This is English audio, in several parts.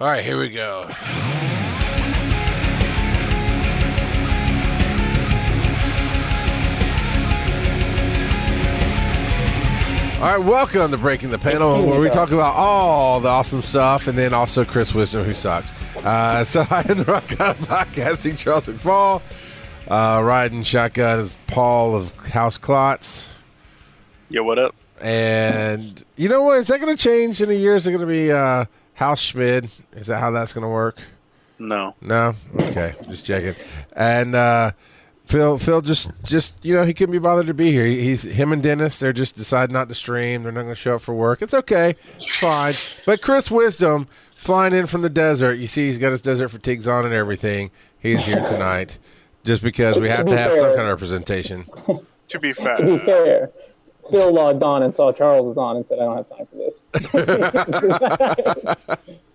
All right, here we go. All right, welcome to Breaking the Panel, where we talk about all the awesome stuff, and then also Chris Wisdom, who sucks. Uh, so I am the Rock God Podcasting, Charles McFall. Uh, riding shotgun is Paul of House Clots. Yo, what up? And you know what? Is that going to change in a year? Is it going to be uh, House Schmid? Is that how that's going to work? No. No. Okay, just checking. And uh, Phil, Phil, just, just you know, he couldn't be bothered to be here. He- He's him and Dennis. They're just deciding not to stream. They're not going to show up for work. It's okay. It's fine. But Chris Wisdom flying in from the desert. You see, he's got his desert fatigues on and everything. He's here tonight, just because we have to have some kind of representation. To be fair, To be fair, Phil logged on and saw Charles was on and said, "I don't have time for this."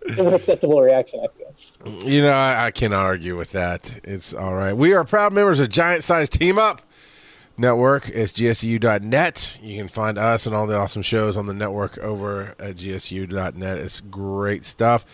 it was an acceptable reaction, I feel. You know, I, I cannot argue with that. It's all right. We are proud members of Giant Size Team Up Network. It's gsu.net. You can find us and all the awesome shows on the network over at gsu.net. It's great stuff.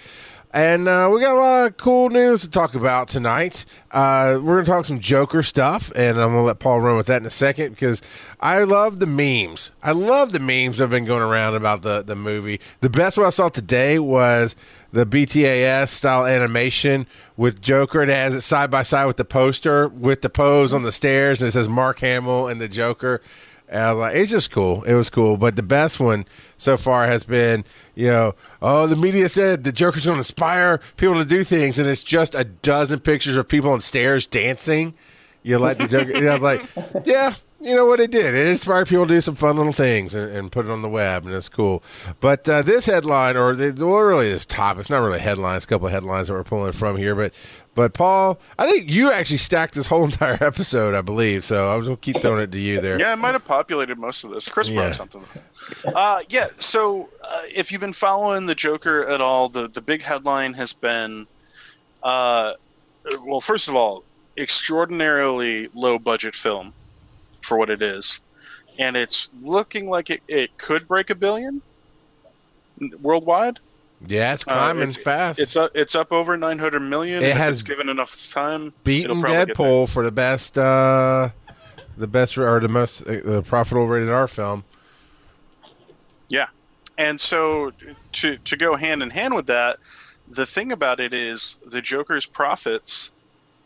And uh, we got a lot of cool news to talk about tonight. Uh, we're going to talk some Joker stuff, and I'm going to let Paul run with that in a second because I love the memes. I love the memes that have been going around about the, the movie. The best one I saw today was the BTAS style animation with Joker. And it has it side by side with the poster with the pose on the stairs, and it says Mark Hamill and the Joker. And I was like, it's just cool. It was cool. But the best one so far has been, you know, oh, the media said the Joker's going to inspire people to do things, and it's just a dozen pictures of people on stairs dancing. You like the Joker? and I was like, yeah, you know what it did? It inspired people to do some fun little things and, and put it on the web, and it's cool. But uh, this headline, or the, well, really this top, it's not really headlines, a couple of headlines that we're pulling from here, but but Paul, I think you actually stacked this whole entire episode, I believe. So I was gonna keep throwing it to you there. yeah, I might have populated most of this. Chris Yeah. brought something. Uh, yeah. So uh, if you've been following the Joker at all, the the big headline has been, uh, well, first of all, extraordinarily low budget film for what it is, and it's looking like it, it could break a billion worldwide. Yeah, it's Uh, climbing it's- fast. It's up, it's up over 900 million. It has it's given enough time. beaten it'll probably get. Deadpool for the best, uh, the best or the most uh, the profitable rated R film. Yeah, and so to to go hand in hand with that, the thing about it is the Joker's profits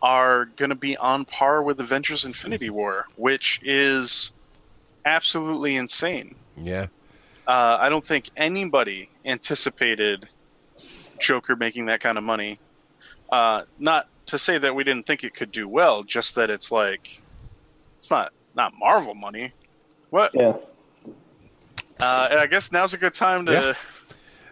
are going to be on par with Avengers: Infinity War, which is absolutely insane. Yeah, Uh, I don't think anybody anticipated Joker making that kind of money. Uh, not to say that we didn't think it could do well, just that it's like it's not not Marvel money. What? Yeah. Uh, and I guess now's a good time to. Yeah.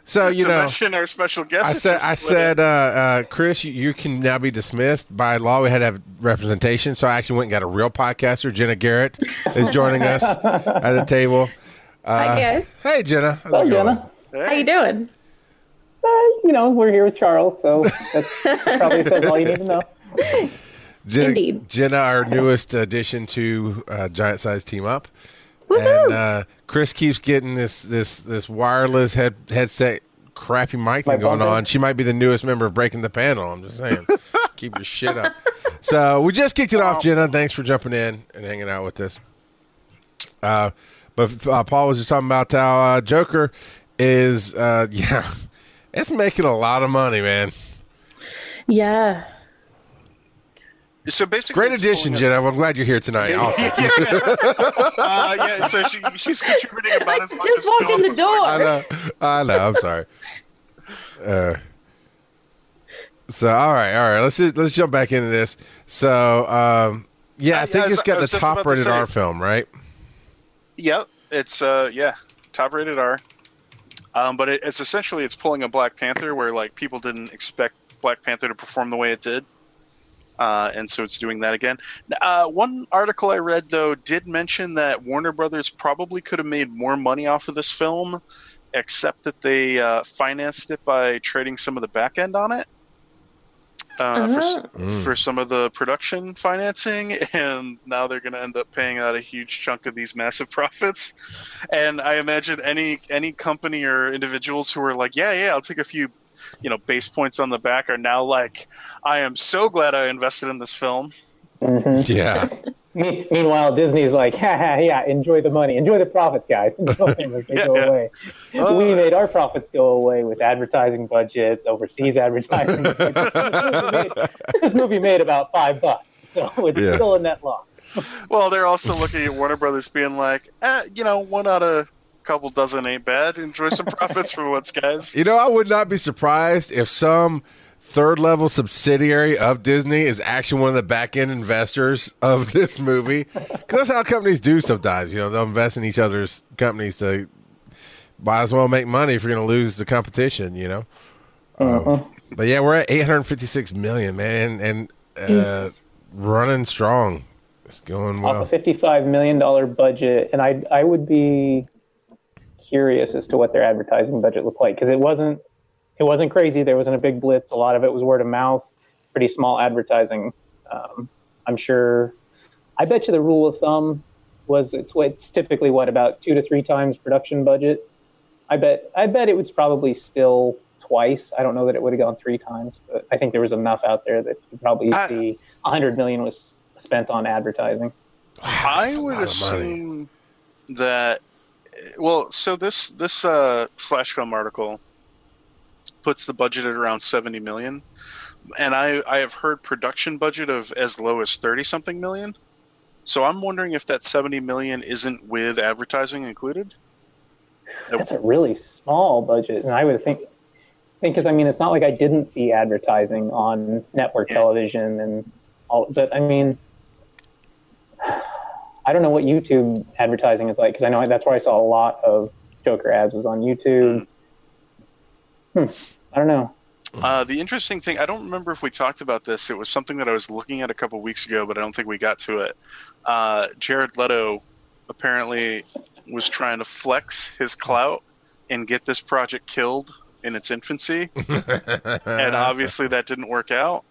so you to know. mention our special guest. I said, I said, uh, uh, Chris, you, you can now be dismissed by law. We had to have representation, so I actually went and got a real podcaster. Jenna Garrett is joining us at the table. Uh, Hi guys, Hey, Jenna. How's Well, it going? Jenna, how you doing? uh, you know, we're here with Charles, so that's probably says all you need to know. Jenna, Indeed. Jenna, our newest addition to uh, Giant Size Team Up, and uh, Chris keeps getting this this this wireless head headset crappy mic thing My going bumper? on. She might be the newest member of Breaking the Panel. I'm just saying, keep your shit up. So we just kicked it off, Jenna. Thanks for jumping in and hanging out with us. Uh, but uh, Paul was just talking about how uh, Joker is, uh, yeah, it's making a lot of money, man. Yeah, so basically, Great addition, pulling Jenna. I'm glad you're here tonight. Awesome. up- Uh, yeah, so she, she's contributing about as much just as walked in the door. I know. I know. I'm sorry. Uh, so all right, all right. Let's just, let's jump back into this. So um, yeah, I I- think I was- it's got the was just about top to rated say- R film, right? Yep, it's uh yeah, top rated R. Um, but it, it's essentially it's pulling a Black Panther where like people didn't expect Black Panther to perform the way it did, uh, and so it's doing that again. Uh, one article I read though did mention that Warner Brothers probably could have made more money off of this film, except that they uh, financed it by trading some of the back end on it. Uh, for, Mm. for some of the production financing, and now they're going to end up paying out a huge chunk of these massive profits. And I imagine any any company or individuals who are like, yeah, yeah, I'll take a few you know base points on the back are now like, I am so glad I invested in this film. Mm-hmm. Yeah. Me- Meanwhile, Disney's like, ha, ha, yeah, enjoy the money, enjoy the profits, guys. Enjoy them as they Yeah, go yeah. away. Oh. we made our profits go away with advertising budgets, overseas advertising. this, movie made, this movie made about five bucks, so it's Yeah. still a net loss. Well, they're also looking at Warner Brothers being like, eh, you know, one out of a couple dozen ain't bad. Enjoy some profits for once, guys. You know, I would not be surprised if some third level subsidiary of Disney is actually one of the back end investors of this movie. Because that's how companies do sometimes. You know, they'll invest in each other's companies to might as well make money if you're going to lose the competition, you know? Um, but yeah, we're at 856 million, man, and uh, running strong. It's going Off well. a fifty-five million dollar budget, and I I would be curious as to what their advertising budget looked like because it wasn't it wasn't crazy. There wasn't a big blitz. A lot of it was word of mouth, pretty small advertising. Um, I'm sure. I bet you the rule of thumb was it's it's typically what about two to three times production budget. I bet I bet it was probably still twice. I don't know that it would have gone three times, but I think there was enough out there that you probably I- see a hundred million was spent on advertising. I would lot of money. assume that. Well, so this this uh, slash film article puts the budget at around seventy million, and I I have heard production budget of as low as thirty something million. So I'm wondering if that seventy million isn't with advertising included. That's a really small budget, and I would think, think because I mean, it's not like I didn't see advertising on network Yeah. television and all, but I mean, I don't know what YouTube advertising is like because I know that's where I saw a lot of Joker ads was on YouTube. Hmm. Hmm. I don't know. Uh, the interesting thing, I don't remember if we talked about this. It was something that I was looking at a couple weeks ago, but I don't think we got to it. Uh, Jared Leto apparently was trying to flex his clout and get this project killed in its infancy, and obviously that didn't work out.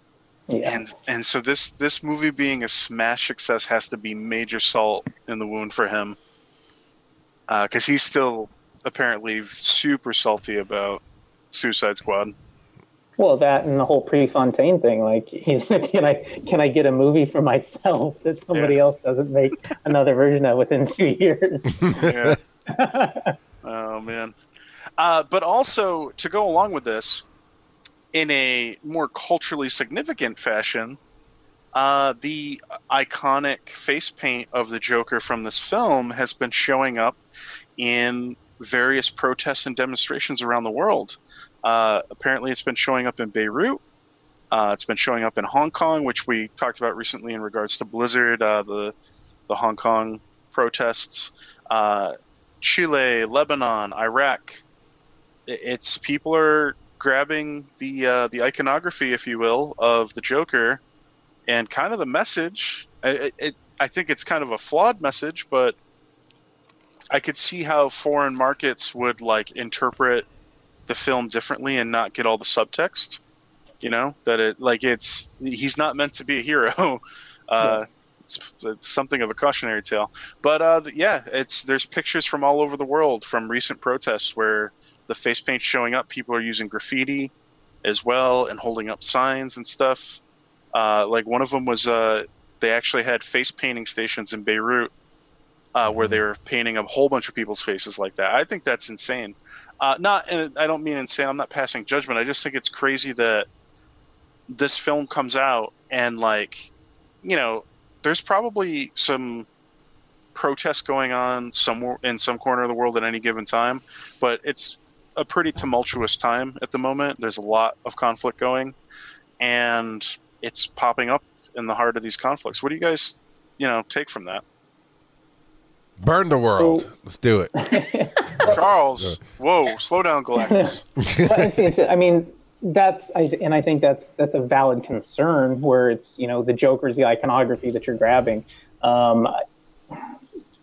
Yeah, And and so this this movie being a smash success has to be major salt in the wound for him, because he's still apparently super salty about Suicide Squad. well, that and the whole Prefontaine thing. Like, he's can I can I get a movie for myself that somebody Yeah. else doesn't make another version of within two years? Yeah. oh man. Uh, but also to go along with this, in a more culturally significant fashion, uh, the iconic face paint of the Joker from this film has been showing up in various protests and demonstrations around the world. Uh, apparently, it's been showing up in Beirut. Uh, it's been showing up in Hong Kong, which we talked about recently in regards to Blizzard, uh, the the Hong Kong protests. Uh, Chile, Lebanon, Iraq. It's people are grabbing the uh, the iconography, if you will, of the Joker, and kind of the message. I, it, I think it's kind of a flawed message, but I could see how foreign markets would like interpret the film differently and not get all the subtext. You know that it like it's he's not meant to be a hero. Uh, it's, it's something of a cautionary tale. But uh, yeah, it's there's pictures from all over the world from recent protests where the face paint showing up. People are using graffiti as well and holding up signs and stuff. Uh, like one of them was uh, they actually had face painting stations in Beirut uh, where they were painting a whole bunch of people's faces like that. I think that's insane. Uh, not, and I don't mean insane. I'm not passing judgment. I just think it's crazy that this film comes out and like, you know, there's probably some protests going on somewhere in some corner of the world at any given time, but it's a pretty tumultuous time at the moment. There's a lot of conflict going, and it's popping up in the heart of these conflicts. What do you guys, you know, take from that? Burn the world. So- Let's do it. Charles, whoa, slow down, Galactus. But it's- it's- I mean, that's I, and I think that's that's a valid concern where it's you know the Joker's the iconography that you're grabbing. Um,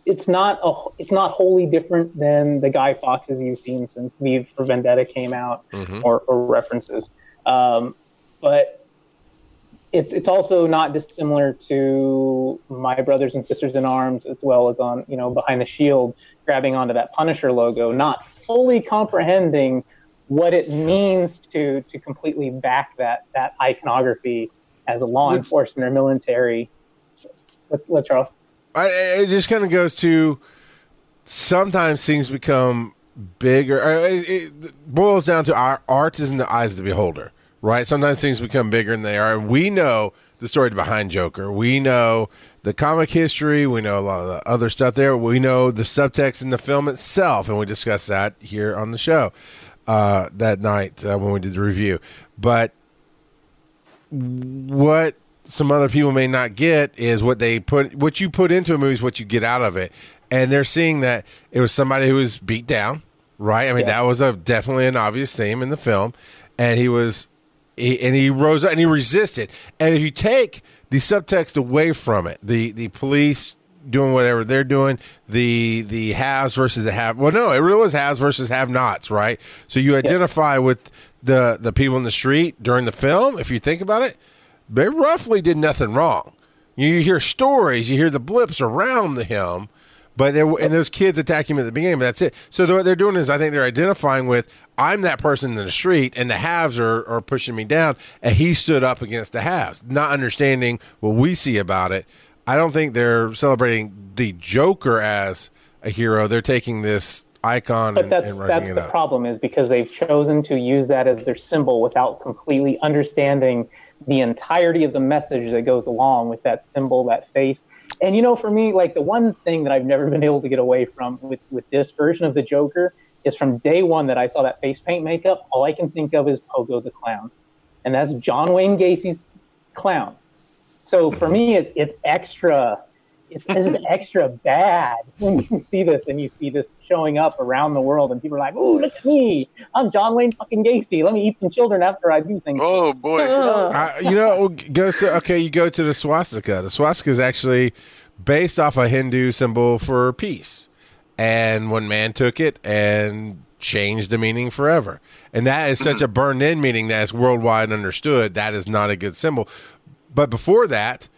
it's not a it's not wholly different than the Guy Fawkeses you've seen since V for Vendetta came out Mhm. or, or references, um, but it's it's also not dissimilar to my brothers and sisters in arms as well as on you know behind the shield grabbing onto that Punisher logo, not fully comprehending what it means to to completely back that that iconography as a law Which- enforcement or military. What, what Charles? I, it just kind of goes to sometimes things become bigger. It, it boils down to our art is in the eyes of the beholder, right? Sometimes things become bigger than they are. And we know the story behind Joker. We know the comic history. We know a lot of the other stuff there. We know the subtext in the film itself. And we discussed that here on the show uh, that night uh, when we did the review. But what some other people may not get is what they put what you put into a movie is what you get out of it and they're seeing that it was somebody who was beat down right i mean Yeah. that was a definitely an obvious theme in the film and he was he, and he rose up and he resisted. And if you take the subtext away from it the the police doing whatever they're doing the the haves versus the have well no it really was haves versus have nots right? So you identify with the the people in the street during the film if you think about it they roughly did nothing wrong. You hear stories, you hear the blips around the him, but there and oh. those kids attack him at the beginning. But that's it. So what they're doing is, I think they're identifying with I'm that person in the street, and the haves are, are pushing me down, and he stood up against the haves, not understanding what we see about it. I don't think they're celebrating the Joker as a hero. They're taking this icon But and, that's and that's it the up. problem is because they've chosen to use that as their symbol without completely understanding the entirety of the message that goes along with that symbol, that face. And you know, for me, like the one thing that I've never been able to get away from with with this version of the Joker is from day one that I saw that face paint makeup. All I can think of is Pogo the clown, and that's John Wayne Gacy's clown. So for me, it's it's extra. It's, it's extra bad when you see this and you see this showing up around the world, and people are like, "Ooh, look at me! I'm John Wayne fucking Gacy. Let me eat some children after I do things." Oh boy. Uh. Ugh. I, you know, goes to okay. You go to the swastika. The swastika is actually based off a Hindu symbol for peace, and one man took it and changed the meaning forever. And that is such a mm-hmm. burned-in meaning that is worldwide understood. That is not a good symbol. But before that,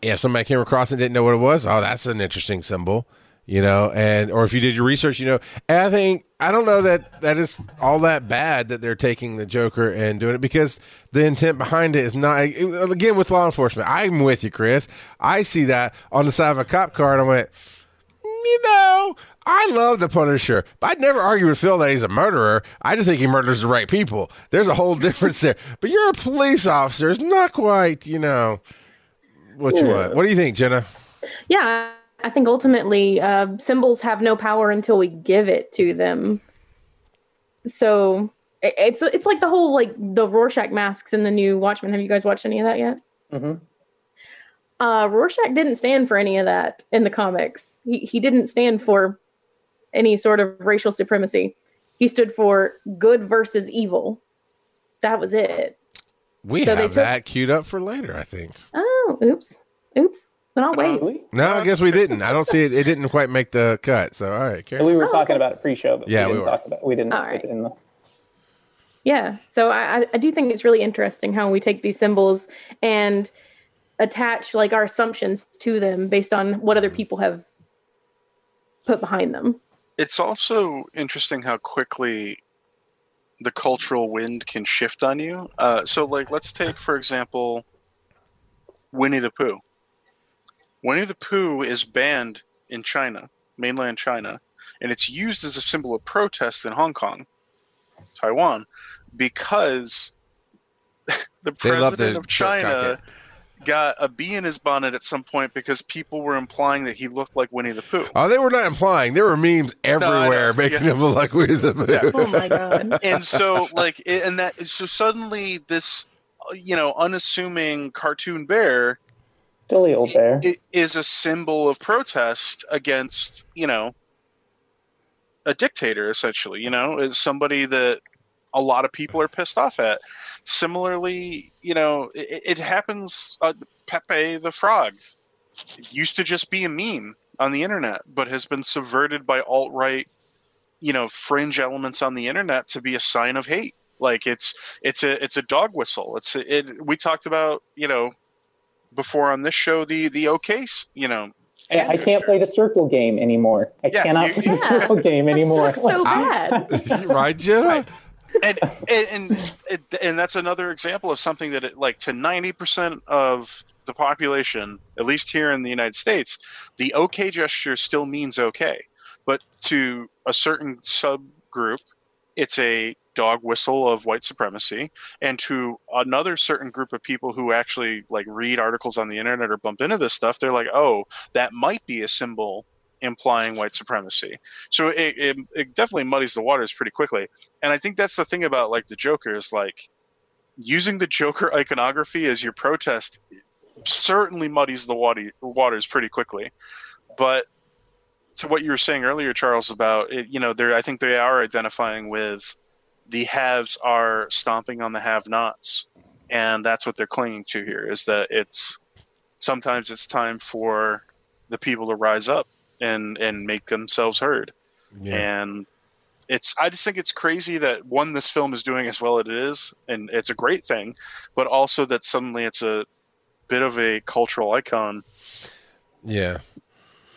if somebody came across and didn't know what it was, oh, that's an interesting symbol, you know. And or if you did your research, you know. And I think I don't know that that is all that bad that they're taking the Joker and doing it because the intent behind it is not. Again, with law enforcement, I'm with you, Chris. I see that on the side of a cop car, and I went, you know, I love the Punisher, but I'd never argue with Phil that he's a murderer. I just think he murders the right people. There's a whole difference there. But you're a police officer. It's not quite, you know, what you want. What do you think, Jenna? Yeah, I think ultimately uh, symbols have no power until we give it to them. So it's it's like the whole like the Rorschach masks in the new Watchmen. Have you guys watched any of that yet? Mhm. Uh, Rorschach didn't stand for any of that in the comics. He he didn't stand for any sort of racial supremacy. He stood for good versus evil. That was it. We So have took- that queued up for later, I think. Oh, oops, oops. Then I'll wait. We, No, I guess we didn't. I don't see it. It didn't quite make the cut. So, all right, Karen. we were Oh, talking okay. about it pre-show, but Yeah, we we didn't were. talk about. We didn't. All put right. it in the, Yeah. So I, I- I do think it's really interesting how we take these symbols and attach like our assumptions to them based on what other people have put behind them. It's also interesting how quickly the cultural wind can shift on you. Uh, so, like, let's take, for example, Winnie the Pooh. Winnie the Pooh is banned in China, mainland China, and it's used as a symbol of protest in Hong Kong, Taiwan, because the president to of China got a bee in his bonnet at some point because people were implying that he looked like Winnie the Pooh. Oh, they were not implying. There were memes everywhere know. making Yeah. him look like Winnie the Pooh. Oh my god. and so like and that so suddenly this uh, you know unassuming cartoon bear bear. i- is a symbol of protest against you know a dictator essentially you know? Is somebody that a lot of people are pissed off at. Similarly you know it, it happens uh, pepe the frog it used to just be a meme on the internet but has been subverted by alt-right you know fringe elements on the internet to be a sign of hate. Like it's it's a it's a dog whistle. It's a, it we talked about you know before on this show the the okay you know I, I can't play the circle game anymore. I Yeah, cannot you- play the circle game That anymore. sucks so bad. right, Jenna? and and and, and that's another example of something that it, like to 90% of the population at least here in the united states the okay gesture still means okay but to a certain subgroup it's a dog whistle of white supremacy and to another certain group of people who actually like read articles on the internet or bump into this stuff they're like oh that might be a symbol implying white supremacy. So it, it, it definitely muddies the waters pretty quickly. And i think that's the thing about like the joker is like using the joker iconography as your protest certainly muddies the water, waters pretty quickly. But to what you were saying earlier charles about it you know they're i think they are identifying with the haves are stomping on the have nots and that's what they're clinging to here is that it's sometimes it's time for the people to rise up and and make themselves heard Yeah. and it's i just think it's crazy that one this film is doing as well as it is and it's a great thing but also that suddenly it's a bit of a cultural icon Yeah.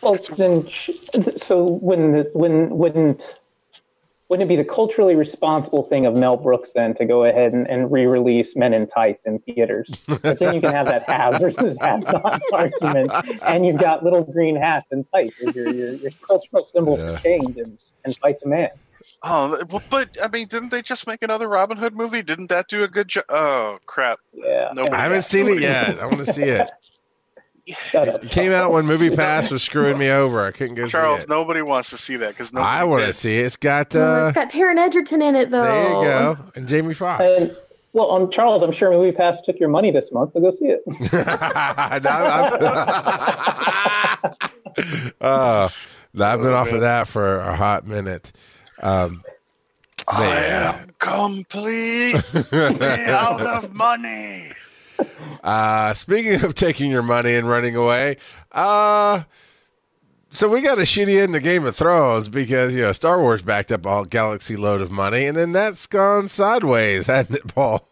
Well, then, sh- so when the, when wouldn't wouldn't it be the culturally responsible thing of Mel Brooks then to go ahead and, and re-release Men in Tights in theaters? 'Cause then you can have that have versus have not argument, and you've got little green hats and tights as your your, your cultural symbol Yeah. for change and, and fight the man. oh but i mean didn't they just make another robin hood movie didn't that do a good job oh crap Yeah, Nobody- I haven't seen it yet. I want to see it. Shut up. It came out when MoviePass was screwing me over. I couldn't go charles see it. nobody wants to see that because I want to see it. It's got uh, it's got Taron Egerton in it though. there you go, and Jamie Foxx. And, well, on Charles, I'm sure MoviePass took your money this month, so go see it. uh, I've been off of that for a hot minute. Um, i Yeah. am completely out of money uh, speaking of taking your money and running away, uh, so we got a shitty end to Game of Thrones because you know Star Wars backed up a galaxy load of money, and then that's gone sideways, hasn't it, Paul?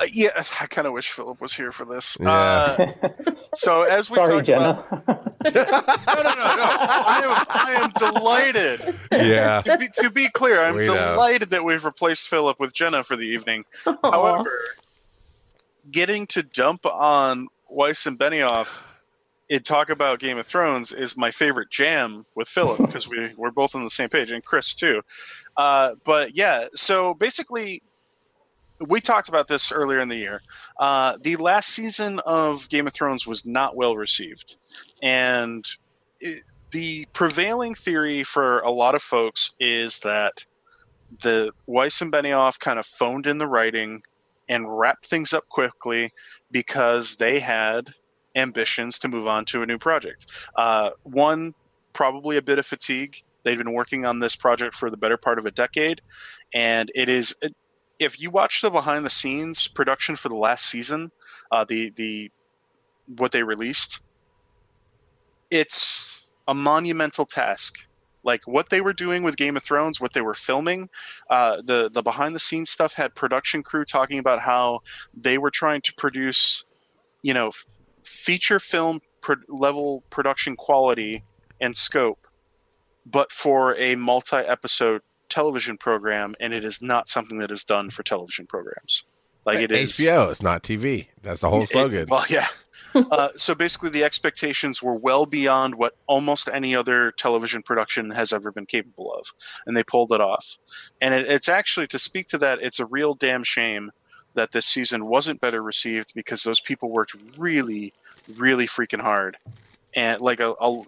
Uh, yeah i kind of wish philip was here for this Yeah. uh, so as we Sorry, talked Jenna. about no, no, no, no. I am, I am delighted. Yeah. To be, to be clear, I'm We know. delighted that we've replaced Philip with Jenna for the evening. Aw. However, getting to dump on Weiss and Benioff and talk about Game of Thrones is my favorite jam with Philip because we, we're both on the same page, and Chris too. Uh, but yeah, so basically, we talked about this earlier in the year. Uh, the last season of Game of Thrones was not well received. And it, the prevailing theory for a lot of folks is that the Weiss and Benioff kind of phoned in the writing and wrap things up quickly because they had ambitions to move on to a new project. Uh, one, probably a bit of fatigue. They've been working on this project for the better part of a decade, and it is. If you watch the behind the scenes production for the last season, uh, the the what they released, it's a monumental task. Like what they were doing with Game of Thrones, what they were filming, uh, the the behind the scenes stuff had production crew talking about how they were trying to produce, you know, f- feature film pro- level production quality and scope, but for a multi episode television program, and it is not something that is done for television programs. Like it is HBO. It's not TV. That's the whole it- slogan. well, yeah. uh, so basically, the expectations were well beyond what almost any other television production has ever been capable of, and they pulled it off. And it, it's actually to speak to that, it's a real damn shame that this season wasn't better received because those people worked really, really freaking hard, and like a, a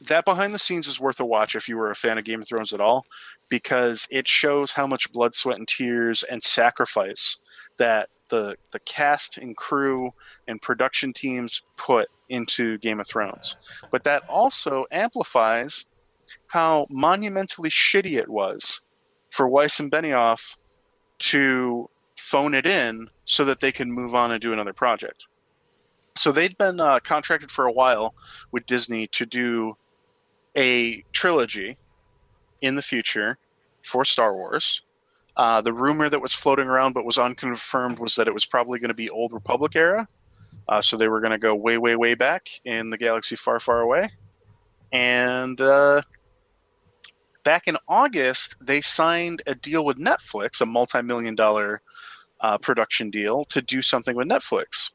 that behind the scenes is worth a watch if you were a fan of Game of Thrones at all, because it shows how much blood, sweat, and tears and sacrifice that the the cast and crew and production teams put into Game of Thrones. But that also amplifies how monumentally shitty it was for Weiss and Benioff to phone it in so that they can move on and do another project. So they'd been uh, contracted for a while with Disney to do a trilogy in the future for Star Wars. Uh, the rumor that was floating around but was unconfirmed was that it was probably going to be Old Republic era. Uh, so they were going to go way, way, way back in the galaxy far, far away. And uh, back in August, they signed a deal with Netflix, a multi-million dollar uh, production deal to do something with Netflix.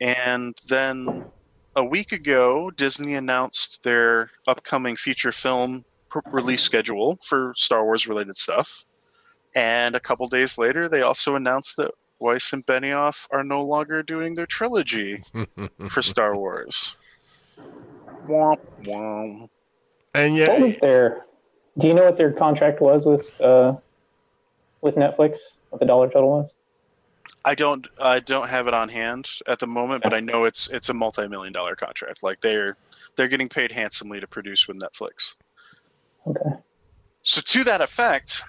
And then a week ago, Disney announced their upcoming feature film release schedule for Star Wars related stuff. And a couple days later, they also announced that Weiss and Benioff are no longer doing their trilogy for Star Wars. Womp womp. And What was their? Do you know what their contract was with uh, with Netflix? What the dollar total was? I don't I don't have it on hand at the moment, but I know it's it's a multi-million dollar contract. Like they're they're getting paid handsomely to produce with Netflix. Okay. So to that effect,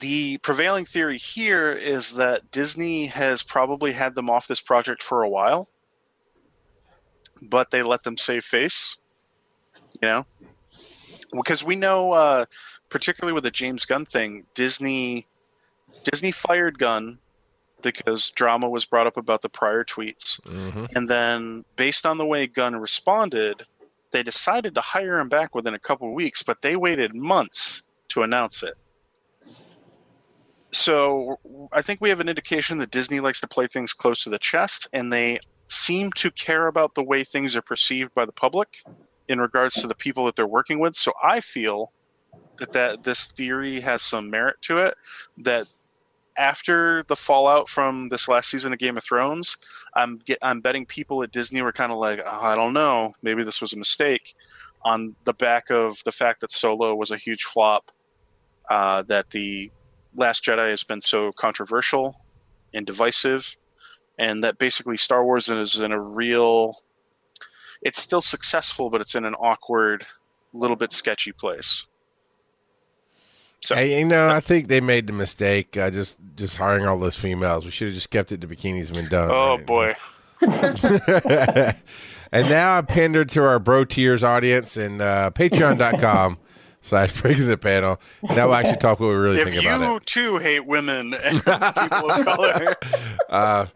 the prevailing theory here is that Disney has probably had them off this project for a while, but they let them save face. You know, because we know, uh, particularly with the James Gunn thing, Disney Disney fired Gunn because drama was brought up about the prior tweets, Mhm. and then based on the way Gunn responded, they decided to hire him back within a couple of weeks, but they waited months to announce it. So I think we have an indication that Disney likes to play things close to the chest, and they seem to care about the way things are perceived by the public in regards to the people that they're working with. So I feel that, that this theory has some merit to it. That after the fallout from this last season of Game of Thrones, I'm get, I'm betting people at Disney were kind of like, oh, I don't know, maybe this was a mistake, on the back of the fact that Solo was a huge flop, uh, that the Last Jedi has been so controversial and divisive, and that basically Star Wars is in a real. It's still successful, but it's in an awkward, little bit sketchy place. So Hey, you know, I think they made the mistake uh, just just hiring all those females. We should have just kept it to bikinis and been done. Oh right? boy. and now I pandered to our bro tiers audience and uh, patreon.com slash breaking the panel. Now we'll actually talk what we really If think about it. you too hate women and people of color, Uh,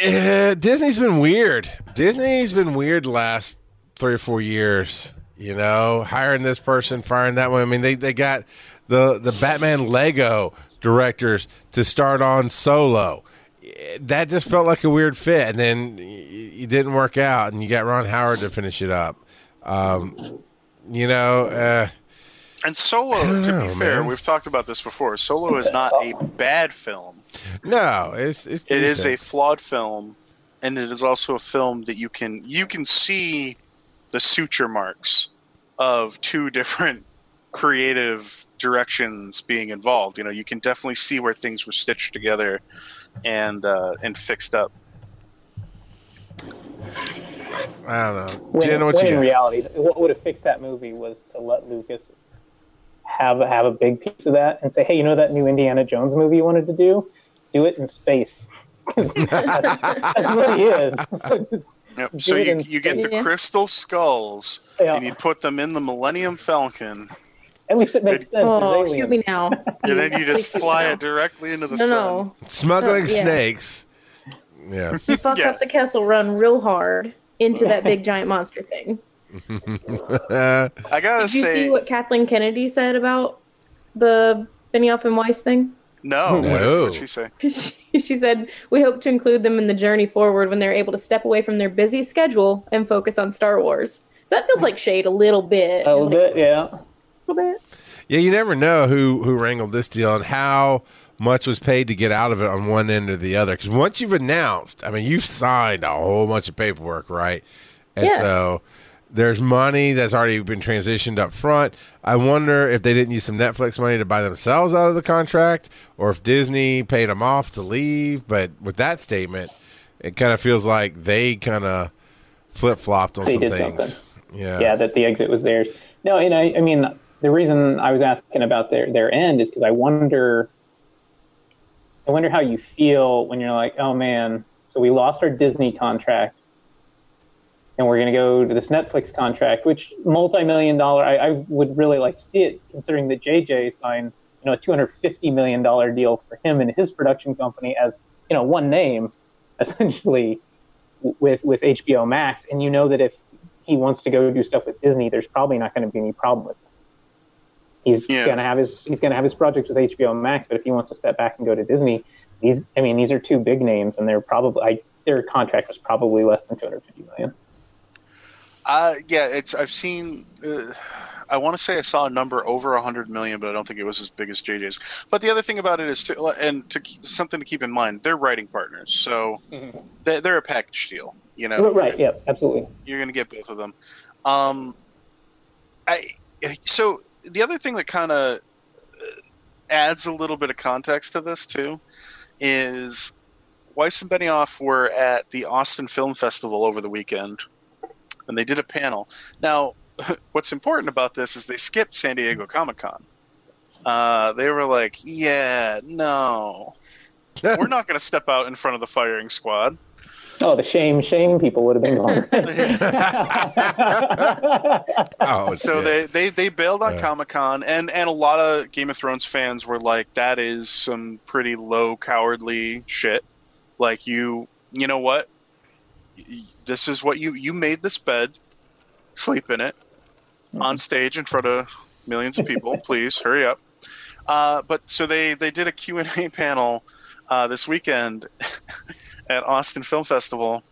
eh, Disney's been weird. Disney's been weird the last three or four years. You know, hiring this person, firing that one. I mean, they, they got the the Batman Lego directors to start on Solo. Eh, That just felt like a weird fit, and then it didn't work out, and you got Ron Howard to finish it up. Um, you know, uh, and Solo, to know, be fair, man. we've talked about this before. Solo is not a bad film. no, it's it's It is a flawed film, and it is also a film that you can you can see the suture marks of two different creative directions being involved. You know, you can definitely see where things were stitched together and uh, and fixed up. I don't know. When, Jen, what when you in got? reality, what would have fixed that movie was to let Lucas have have a big piece of that and say, "Hey, you know that new Indiana Jones movie you wanted to do? Do it in space. that's, that's what he is. So just- Yep. So you, you get the Yeah. crystal skulls yeah, and you put them in the Millennium Falcon, at least it makes sense. Oh, shoot me now. and then you just Please shoot me fly it directly into the No, sun. no. Smuggling Oh, yeah. snakes. Yeah. You fuck Yeah. up the Kessel Run real hard into that big giant monster thing. Uh, I gotta Did you say, see what Kathleen Kennedy said about the Benioff and Weiss thing? no. What did, No. what'd she say? she, she said, We hope to include them in the journey forward when they're able to step away from their busy schedule and focus on Star Wars. So that feels like shade a little bit. A little Just like bit, yeah. A little bit. yeah, you never know who who wrangled this deal and how much was paid to get out of it on one end or the other. Because once you've announced, I mean, you've signed a whole bunch of paperwork, right? And Yeah. so there's money that's already been transitioned up front. I wonder if they didn't use some Netflix money to buy themselves out of the contract, or if Disney paid them off to leave. But with that statement, it kind of feels like they kind of flip flopped on They some did things. Yeah. yeah, that the exit was theirs. No, and I, I mean, the reason I was asking about their their end is because I wonder, I wonder how you feel when you're like, oh man, so we lost our Disney contract, and we're going to go to this Netflix contract, which multi-million dollar. I, I would really like to see it, considering that JJ signed, you know, a 250 million dollar deal for him and his production company as you know one name, essentially with with HBO Max, and you know that if he wants to go do stuff with Disney, there's probably not going to be any problem with it. He's Yeah. gonna have his he's gonna have his projects with HBO Max, but if he wants to step back and go to Disney, these I mean these are two big names, and they're probably I, their contract was probably less than 250 million. Uh, yeah, it's I've seen. Uh, I want to say I saw a number over hundred million, but I don't think it was as big as JJ's. But the other thing about it is, to, and to keep, something to keep in mind, they're writing partners, so they, they're a package deal. You know, Right? Yeah, absolutely. you're going to get both of them. Um, I so the other thing that kind of adds a little bit of context to this too is Weiss and Benioff were at the Austin Film Festival over the weekend, and they did a panel. Now, what's important about this is they skipped San Diego Comic Con. Uh, they were like, "Yeah, no, we're not going to step out in front of the firing squad." Oh, the shame, shame people would have been gone. Oh, so shit. they, they they bailed on Yeah. Comic Con, and and a lot of Game of Thrones fans were like, "That is some pretty low, cowardly shit." Like you, you know what? This is what you you made this bed, sleep in it, on stage in front of millions of people. Please hurry up. Uh, but so they they did a Q and A panel uh, this weekend at Austin Film Festival.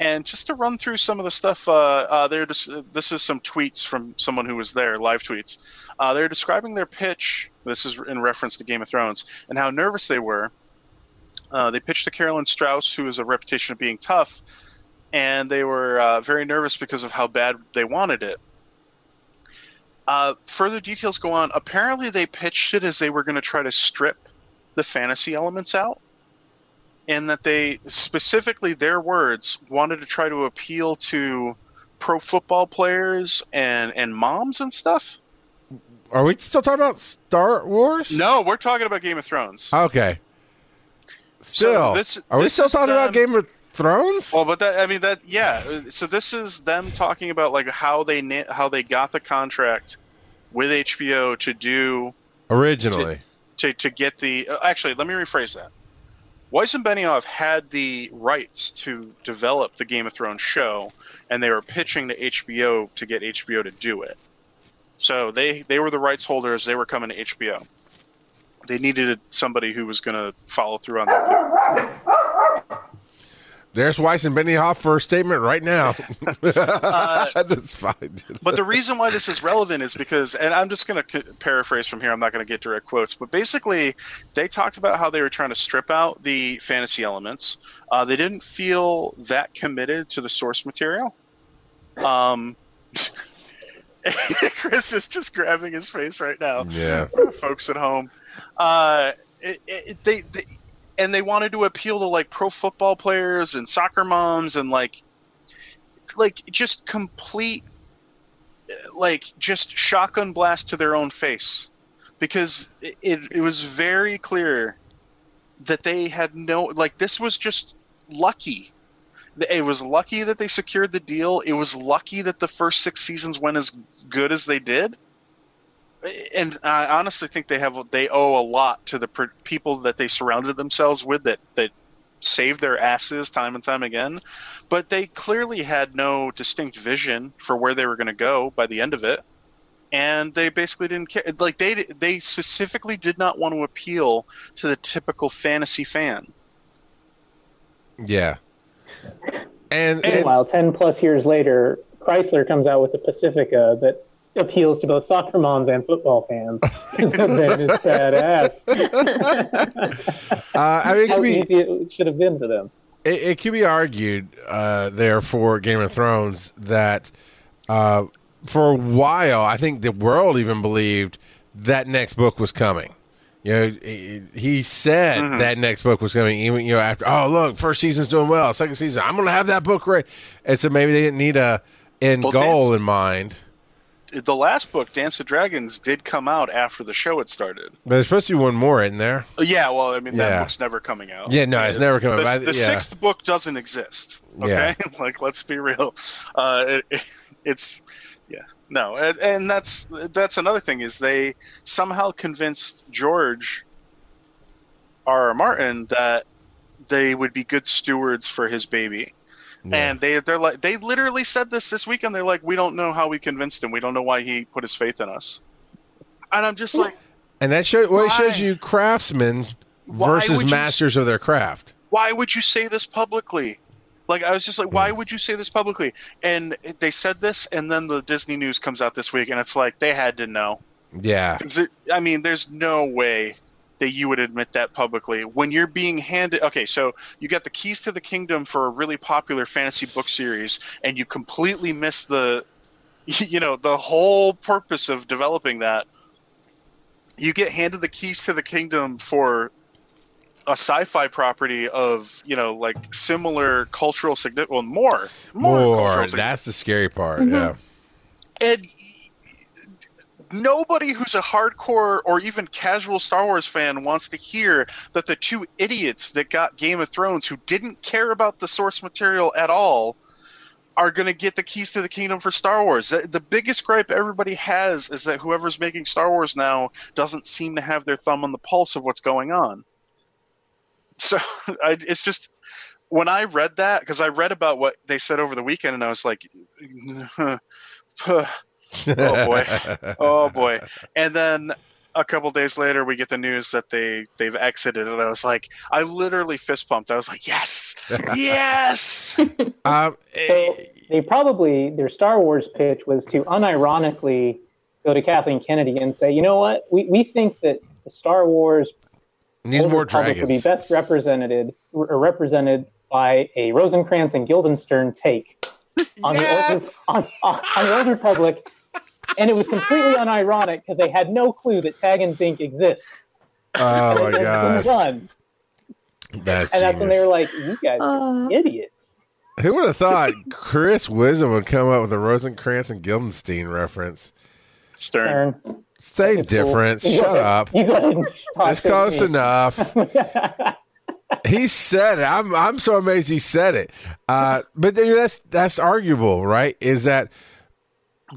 And just to run through some of the stuff, uh, uh, they're just, this is some tweets from someone who was there, live tweets. Uh, they're describing their pitch. This is in reference to Game of Thrones and how nervous they were. Uh, they pitched to Carolyn Strauss, who has a reputation of being tough, and they were uh, very nervous because of how bad they wanted it. Uh, further details go on. Apparently, they pitched it as they were going to try to strip the fantasy elements out and that they specifically their words wanted to try to appeal to pro football players and and moms and stuff. Are we still talking about Star Wars? No, we're talking about Game of Thrones. Okay. Still, this- are we still talking about Game of Thrones? Well, but that I mean that yeah. So this is them talking about like how they how they got the contract with HBO to do Originally, to to get the uh, actually let me rephrase that. Weiss and Benioff had the rights to develop the Game of Thrones show, and they were pitching to HBO to get HBO to do it. So they they were the rights holders. They were coming to HBO. They needed somebody who was going to follow through on that. There's Weiss and Benioff for a statement right now. Uh, That's fine. But the reason why this is relevant is because, and I'm just going to paraphrase from here. I'm not going to get direct quotes, but basically, they talked about how they were trying to strip out the fantasy elements. Uh, they didn't feel that committed to the source material. Um, Chris is just grabbing his face right now Yeah. folks at home. Uh, it, it, they, they and they wanted to appeal to like pro football players and soccer moms and like like just complete like just shotgun blast to their own face. Because it, it, it was very clear that they had no like this was just lucky. It was lucky that they secured the deal. It was lucky that the first six seasons went as good as they did and I honestly think they have they owe a lot to the per- people that they surrounded themselves with that that saved their asses time and time again. But they clearly had no distinct vision for where they were going to go by the end of it, and they basically didn't care. Like they they specifically did not want to appeal to the typical fantasy fan. Yeah. And, and Meanwhile, 10 plus years later, Chrysler comes out with a Pacifica that appeals to both soccer moms and football fans. that is badass. uh, I mean, it How could be easy it should have been for them. it, it could be argued uh, there for Game of Thrones that uh, for a while, I think the world even believed that next book was coming. You know, he, he said Mm-hmm. that next book was coming. Even you know, after oh look, first season's doing well, second season, I'm going to have that book ready. And so maybe they didn't need a end Well, goal Dance- in mind. The last book, Dance of Dragons, did come out after the show had started. But there's supposed to be one more in there. Yeah, well, I mean that Yeah. book's never coming out. Yeah, no, it's never coming out. the Yeah. sixth book doesn't exist. Okay, like let's be real. Uh, it, it's yeah, no, and, and that's that's another thing is they somehow convinced George R. R. Martin that they would be good stewards for his baby. Yeah. And they they're like they literally said this this weekend. They're like, we don't know how we convinced him. We don't know why he put his faith in us. And I'm just like, And that show well, it shows you craftsmen versus would you- masters of their craft. why would you say this publicly? Like I was just like, why would you say this publicly? And they said this, and then the Disney news comes out this week, and it's like they had to know. Yeah. it- I mean, there's no way that you would admit that publicly when you're being handed. Okay, so you got the keys to the kingdom for a really popular fantasy book series, and you completely miss the, you know, the whole purpose of developing that. You get handed the keys to the kingdom for a sci-fi property of you know like similar cultural significance, well, more, more, More. cultural significance That's the scary part. Mhm. Yeah. and nobody who's a hardcore or even casual Star Wars fan wants to hear that the two idiots that got Game of Thrones who didn't care about the source material at all are going to get the keys to the kingdom for Star Wars. The biggest gripe everybody has is that whoever's making Star Wars now doesn't seem to have their thumb on the pulse of what's going on. So I, it's just when I read that because I read about what they said over the weekend and I was like, oh boy. oh boy. And then a couple days later we get the news that they they've exited and i was like i literally fist pumped. I was like yes! Yes! Um, So they probably their Star Wars pitch was to unironically go to Kathleen Kennedy and say, you know what, we, we think that the Star Wars needs Old more Republic would be best represented or represented by a Rosencrantz and Guildenstern take on Yes! the old, on, on, on the Old Republic, and it was completely unironic because they had no clue that Tag and Bink exists. Oh my And god, done. that's And that's when they were like, "You guys are Uh, idiots." Who would have thought Chris Wisdom would come up with a Rosencrantz and Guildenstein reference? stern Ern, Same it's difference. You go Shut ahead- up. You go ahead and talk It's close me. enough. he said it. I'm I'm so amazed he said it. Uh, but then that's that's arguable, right? Is that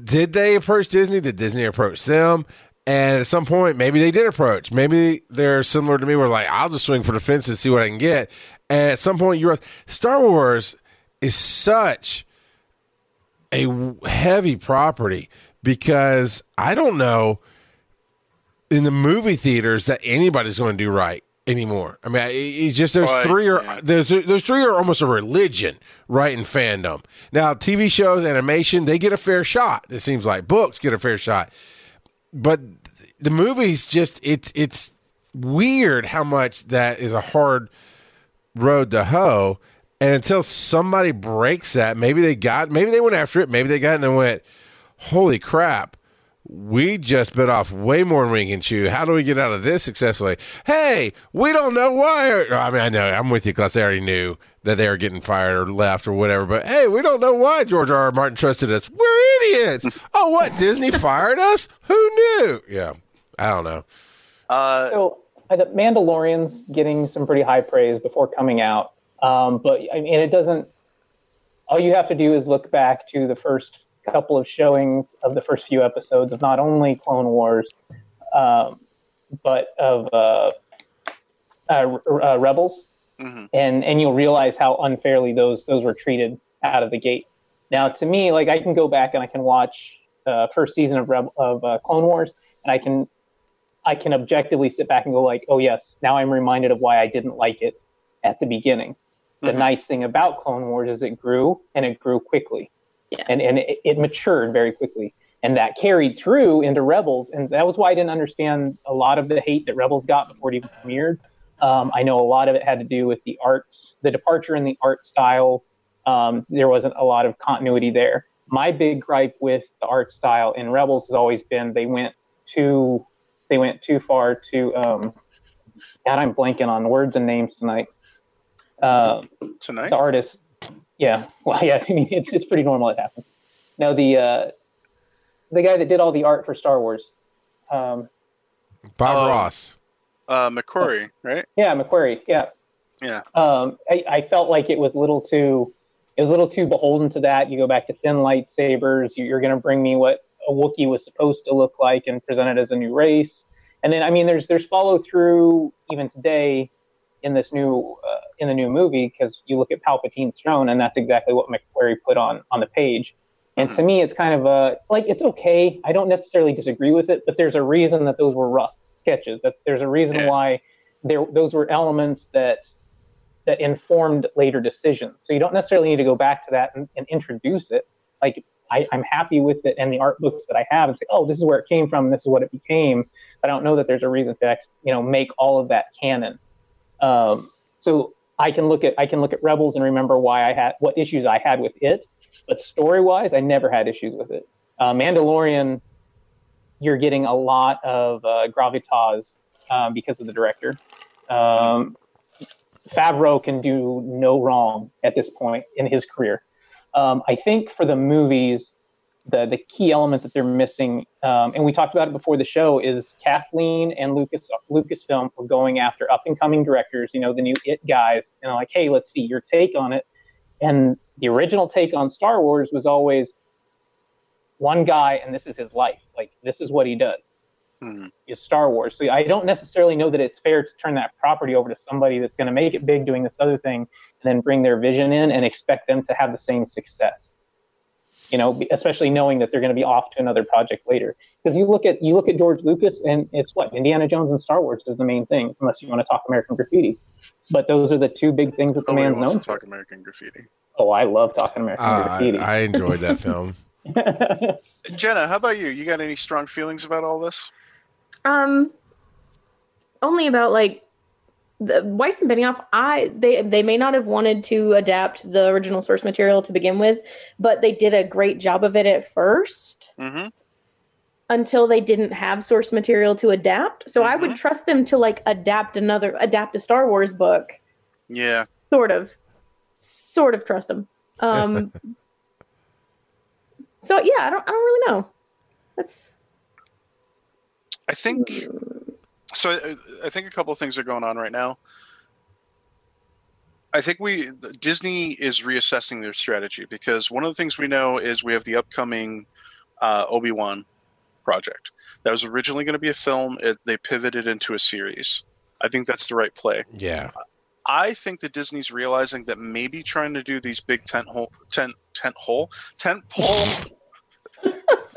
did they approach Disney? Did Disney approach them? And at some point, maybe they did approach. Maybe they're similar to me. Where like I'll just swing for the fence and see what I can get. And at some point, you're Star Wars is such a heavy property because I don't know in the movie theaters that anybody's going to do right anymore. I mean, it's just there's Right, three or yeah. those those three are almost a religion, right? In fandom. Now, TV shows, animation, they get a fair shot. It seems like books get a fair shot, but the movies just it's it's weird how much that is a hard road to hoe. And until somebody breaks that, maybe they got, maybe they went after it, maybe they got it and then went, holy crap, we just bit off way more than we can chew. How do we get out of this successfully? Hey, we don't know why. Or, I mean, I know I'm with you because they already knew that they were getting fired or left or whatever. But hey, we don't know why George R. R. Martin trusted us. We're idiots. oh, what? Disney fired us? Who knew? Yeah, I don't know. uh, So the Mandalorian's getting some pretty high praise before coming out, um, but I mean it doesn't. All you have to do is look back to the first couple of showings of the first few episodes of not only Clone Wars, um, but of uh, uh, uh, Rebels, mhm. and and you'll realize how unfairly those those were treated out of the gate. Now, to me, like I can go back and I can watch uh, first season of Reb- of uh, Clone Wars, and I can I can objectively sit back and go like, oh yes, now I'm reminded of why I didn't like it at the beginning. The Mhm. nice thing about Clone Wars is it grew and it grew quickly, Yeah. and and it, it matured very quickly, and that carried through into Rebels, and that was why I didn't understand a lot of the hate that Rebels got before it even premiered. Um, I know a lot of it had to do with the art, the departure in the art style. Um, there wasn't a lot of continuity there. My big gripe with the art style in Rebels has always been they went too, they went too far to. Um, God, I'm blanking on words and names tonight. Um, tonight the artist, yeah, well, yeah, I mean it's it's pretty normal it happens. Now the uh, the guy that did all the art for Star Wars, um, Bob Oh. Ross. uh, mcquarrie right yeah, McQuarrie, yeah, yeah um, I, I felt like it was a little too it was a little too beholden to that. You go back to thin lightsabers. You, you're going to bring me what a Wookiee was supposed to look like and present it as a new race. And then I mean, there's there's follow through even today in this new uh, in the new movie because you look at Palpatine's throne, and that's exactly what McQuarrie put on on the page. And to me, it's kind of a like it's okay. I don't necessarily disagree with it, but there's a reason that those were rough sketches. That there's a reason Yeah. why there those were elements that that informed later decisions. So you don't necessarily need to go back to that and, and introduce it. Like I, I'm happy with it and the art books that I have. It's like, oh, this is where it came from. This is what it became. I don't know that there's a reason to you know make all of that canon. Um, so I can look at I can look at Rebels and remember why I had what issues I had with it, but story wise, I never had issues with it. Uh, Mandalorian, you're getting a lot of uh, gravitas um, because of the director. Um, Favreau can do no wrong at this point in his career. Um, I think for the movies, the the key element that they're missing, um, and we talked about it before the show, is Kathleen and Lucas Lucasfilm were going after up and coming directors, you know, the new It guys, and like, hey, let's see your take on it. And the original take on Star Wars was always one guy, and this is his life. Like this is what he does Mhm. is Star Wars. So I don't necessarily know that it's fair to turn that property over to somebody that's going to make it big doing this other thing and then bring their vision in and expect them to have the same success. You know, especially knowing that they're going to be off to another project later. Because you look at you look at George Lucas and it's what Indiana Jones and Star Wars is the main thing, unless you want to talk American Graffiti. But those are the two big things that the Nobody man's wants known to for. talk American Graffiti. Oh, I love talking American Uh, Graffiti. I, I enjoyed that film. Jenna, how about you? You got any strong feelings about all this? Um, only about like the Weiss and Benioff. I they they may not have wanted to adapt the original source material to begin with, but they did a great job of it at first Mm-hmm. until they didn't have source material to adapt. So I would trust them to like adapt another adapt a Star Wars book, Yeah. sort of, sort of trust them. Um, so yeah, I don't I don't really know. That's I think so. I, I think a couple of things are going on right now. I think we Disney is reassessing their strategy because one of the things we know is we have the upcoming uh, Obi Wan project that was originally going to be a film. It, they pivoted into a series. I think that's the right play. Yeah. I think that Disney's realizing that maybe trying to do these big tent hole tent tent hole tent pole.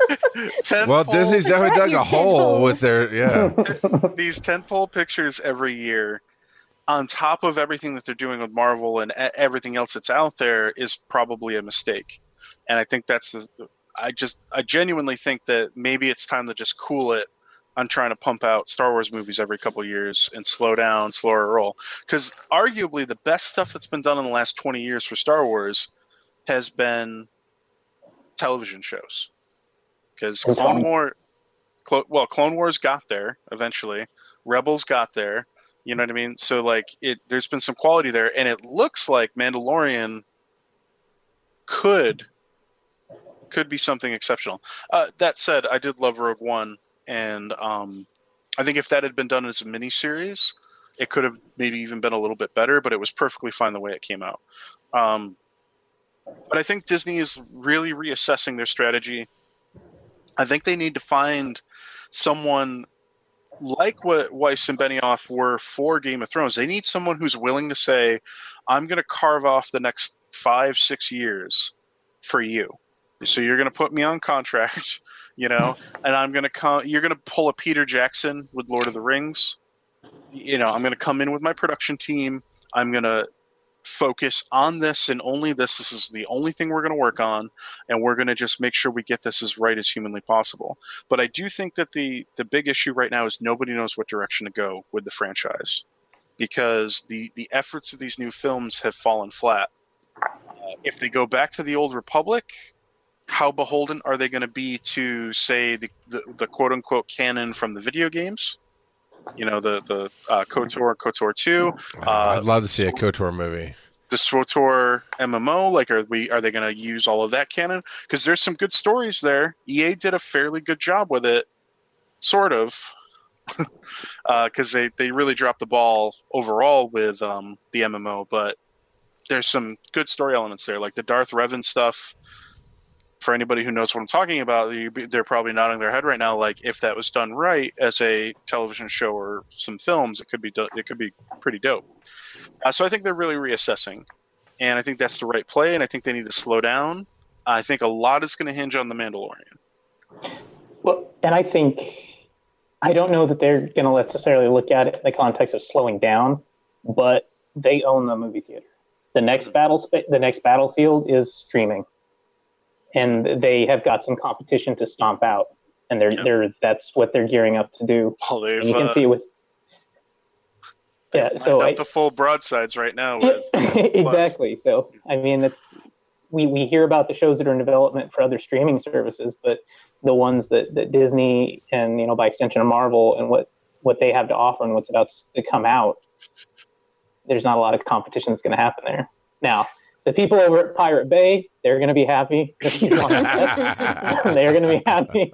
tent Well, Disney's definitely dug a hole with their yeah. these tentpole pictures every year on top of everything that they're doing with Marvel and everything else that's out there is probably a mistake. And I think that's the, I just I genuinely think that maybe it's time to just cool it on trying to pump out Star Wars movies every couple of years and slow down, slower roll. Because arguably the best stuff that's been done in the last 20 years for Star Wars has been television shows. Because Clone War, Clo- well, Clone Wars got there eventually. Rebels got there. You know what I mean? So like it, there's been some quality there, and it looks like Mandalorian could could be something exceptional. Uh, that said, I did love Rogue One, and um, I think if that had been done as a miniseries, it could have maybe even been a little bit better. But it was perfectly fine the way it came out. Um, but I think Disney is really reassessing their strategy. I think they need to find someone like what Weiss and Benioff were for Game of Thrones. They need someone who's willing to say, "I'm going to carve off the next five, six years for you." So you're going to put me on contract, you know, and I'm going to come. You're going to pull a Peter Jackson with Lord of the Rings. You know, I'm going to come in with my production team. I'm going to focus on this and only this. This is the only thing we're going to work on, and we're going to just make sure we get this as right as humanly possible. But I do think that the the big issue right now is nobody knows what direction to go with the franchise because the the efforts of these new films have fallen flat. Uh, if they go back to the old Republic, how beholden are they going to be to say the, the, the quote unquote canon from the video games? You know the the uh, Kotor, Kotor two, Uh, I'd love to see a Kotor movie. the SWTOR MMO? Like, are we are they going to use all of that canon? Because there's some good stories there. EA did a fairly good job with it, sort of, because they they really dropped the ball overall with um, the MMO. But there's some good story elements there, like the Darth Revan stuff. For anybody who knows what I'm talking about, they're probably nodding their head right now. Like if that was done right as a television show or some films, it could be do- it could be pretty dope. Uh, so I think they're really reassessing, and I think that's the right play. And I think they need to slow down. I think a lot is going to hinge on the Mandalorian. Well, and I think I don't know that they're going to necessarily look at it in the context of slowing down, but they own the movie theater. The next battle, the next battlefield is streaming, and they have got some competition to stomp out, and they're Yeah. they're that's what they're gearing up to do. Well, you can uh, see with yeah. So I, the full broadsides right now. With, exactly. So I mean, it's we we hear about the shows that are in development for other streaming services, but the ones that, that Disney and you know by extension Marvel and what what they have to offer and what's about to come out, there's not a lot of competition that's going to happen there. Now, the people over at Pirate Bay, they're going to be happy. they're going to be happy.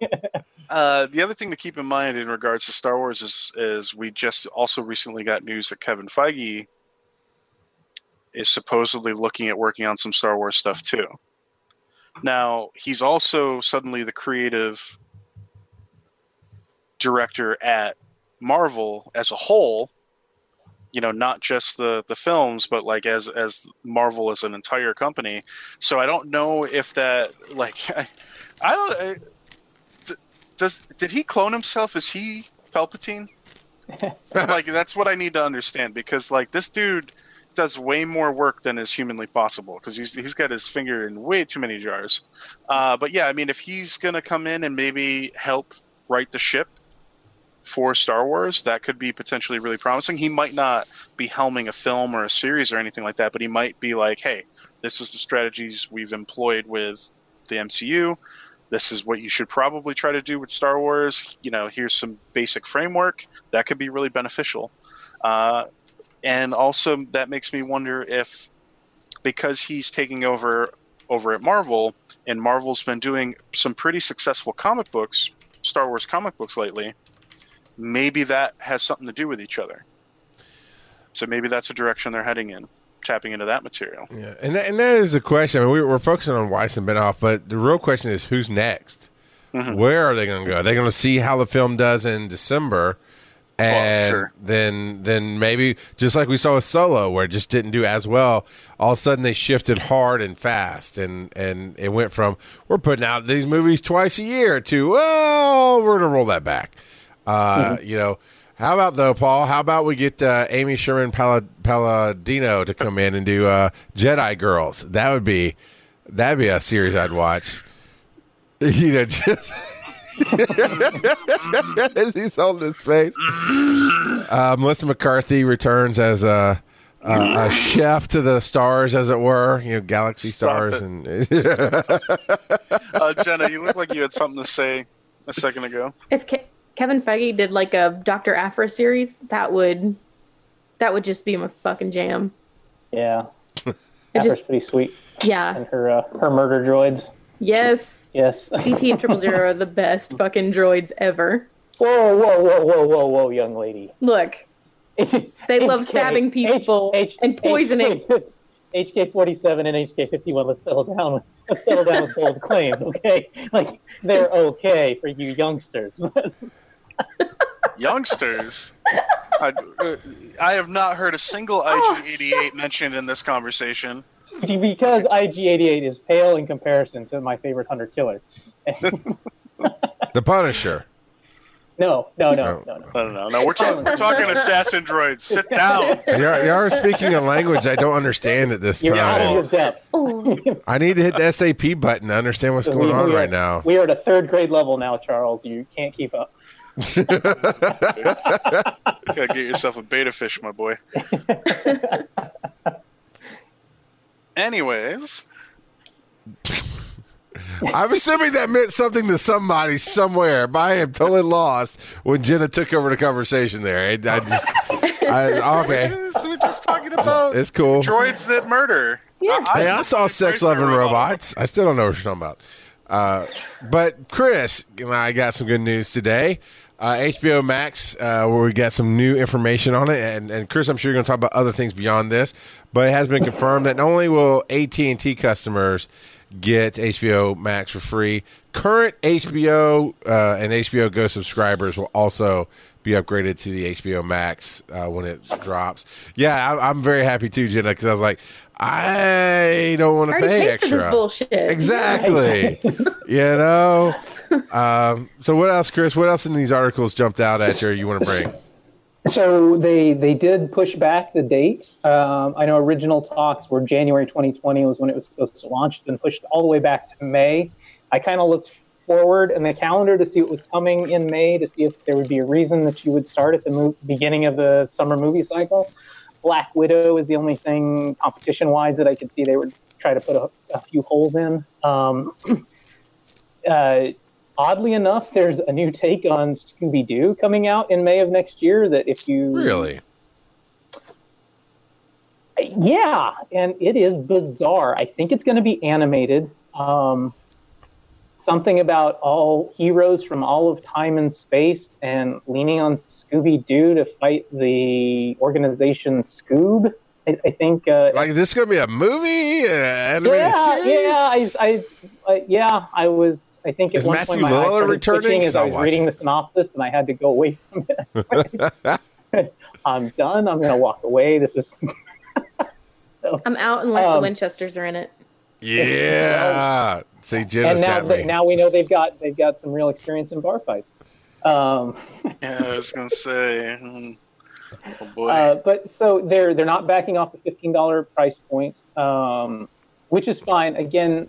Uh, the other thing to keep in mind in regards to Star Wars is is we just also recently got news that Kevin Feige is supposedly looking at working on some Star Wars stuff too. Now he's also suddenly the creative director at Marvel as a whole. You know, not just the the films, but like as as Marvel as an entire company. So I don't know if that like I, I don't. I, does did he clone himself? Is he Palpatine? like that's what I need to understand because like this dude does way more work than is humanly possible because he's he's got his finger in way too many jars. Uh, but yeah, I mean, if he's gonna come in and maybe help right the ship for Star Wars, that could be potentially really promising. He might not be helming a film or a series or anything like that, but he might be like, hey, this is the strategies we've employed with the MCU this is what you should probably try to do with Star Wars. You know, here's some basic framework that could be really beneficial. Uh, and also, that makes me wonder if because he's taking over over at Marvel, and Marvel's been doing some pretty successful comic books, Star Wars comic books lately, maybe that has something to do with each other. So maybe that's a direction they're heading in, tapping into that material. Yeah, and that, and that is the question. I mean, we, we're focusing on Weiss and Benioff, but the real question is who's next? Mhm. Where are they going to go? Are they going to see how the film does in December, and sure. then then maybe just like we saw with Solo, where it just didn't do as well. All of a sudden, they shifted hard and fast, and and it went from we're putting out these movies twice a year to well, we're going to roll that back. Uh, You know. How about though, Paul? How about we get uh, Amy Sherman Pala- Palladino to come in and do uh, Jedi Girls? That would be that'd be a series I'd watch. You know, just as he's holding his face. Uh, Melissa McCarthy returns as a, a, a chef to the stars, as it were. You know, galaxy Stop stars, it. and Uh, Jenna, you look like you had something to say a second ago. If Ke- Kevin Feige did like a Dr. Aphra series, that would that would just be my fucking jam. yeah, Aphra's just pretty sweet, yeah. and her uh, her murder droids. Yes. Yes. And Triple Zero are the best fucking droids ever. Whoa, whoa, whoa, whoa, whoa, whoa, young lady. Look, They love stabbing people and poisoning. HK forty seven and HK fifty one. Let's settle down. Let's settle down with bold claims, okay? Like they're okay for you youngsters. Youngsters. I, uh, I have not heard a single IG88 mentioned in this conversation. because IG eighty eight is pale in comparison to my favorite hunter killer. the Punisher. No, no, no, Oh. no, no. No, no, no. no. We're, talking we're talking assassin droids. Sit down. You're, you're speaking a language I don't understand at this You're out of your point. oh, I need to hit the SAP button to understand what's going We- on we are- right now. We are at a third grade level now, Charles. You can't keep up. Gotta get yourself a beta fish, my boy. Anyways, I'm assuming that meant something to somebody somewhere, but I am totally lost when Jenna took over the conversation there. I, I just, I, okay, we're just talking about it's cool. droids that murder. Yeah. Hey, I saw droids sex that loving robot. robots. I still don't know what you're talking about. Uh, but Chris and I got some good news today. Uh, HBO Max, uh, where we got some new information on it, and, and Chris, I'm sure you're going to talk about other things beyond this. But it has been confirmed that not only will AT and T customers get HBO Max for free. Current HBO uh, and HBO Go subscribers will also be upgraded to the HBO Max uh, when it drops. Yeah, I, I'm very happy too, Jenna, because I was like, I don't want to pay extra. bullshit. Exactly. you know. Um, so what else, Chris? What else in these articles jumped out at you? You want to bring? So they they did push back the date. Um, I know original talks were January 2020 was when it was supposed to launch. Been pushed all the way back to May. I kind of looked forward in the calendar to see what was coming in May to see if there would be a reason that you would start at the mo- beginning of the summer movie cycle. Black Widow is the only thing competition wise that I could see they would try to put a, a few holes in. Um, uh, oddly enough, there's a new take on Scooby Doo coming out in May of next year. That if you Really? yeah, and it is bizarre. I think it's going to be animated. Um, something about all heroes from all of time and space, and leaning on Scooby Doo to fight the organization Scoob. I, I think. Uh, Like this is going to be a movie? Uh, animated yeah, series? yeah, I, I, I, yeah, I was. I think at Is one Matthew point my eyes Lillard started returning? as I was reading it. the synopsis, and I had to go away from it. I'm done. I'm going to walk away. This is. so, I'm out unless the Um, Winchesters are in it. Yeah. See, Jenna's and now, got but me. now we know they've got they've got some real experience in bar fights. Um, Yeah, I was gonna say. hmm, Oh boy. uh, but so they're they're not backing off the fifteen dollar price point, um, which is fine. Again,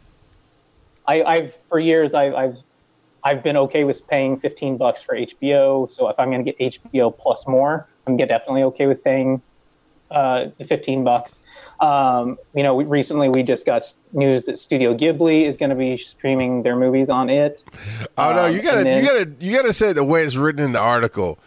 I, I've for years I, I've I've been okay with paying fifteen bucks for HBO. So if I'm going to get HBO plus more, I'm definitely okay with paying uh, fifteen bucks. Um, you know, we, recently we just got news that Studio Ghibli is going to be streaming their movies on it. Oh no, Um, you gotta, then- you gotta, you gotta say it the way it's written in the article.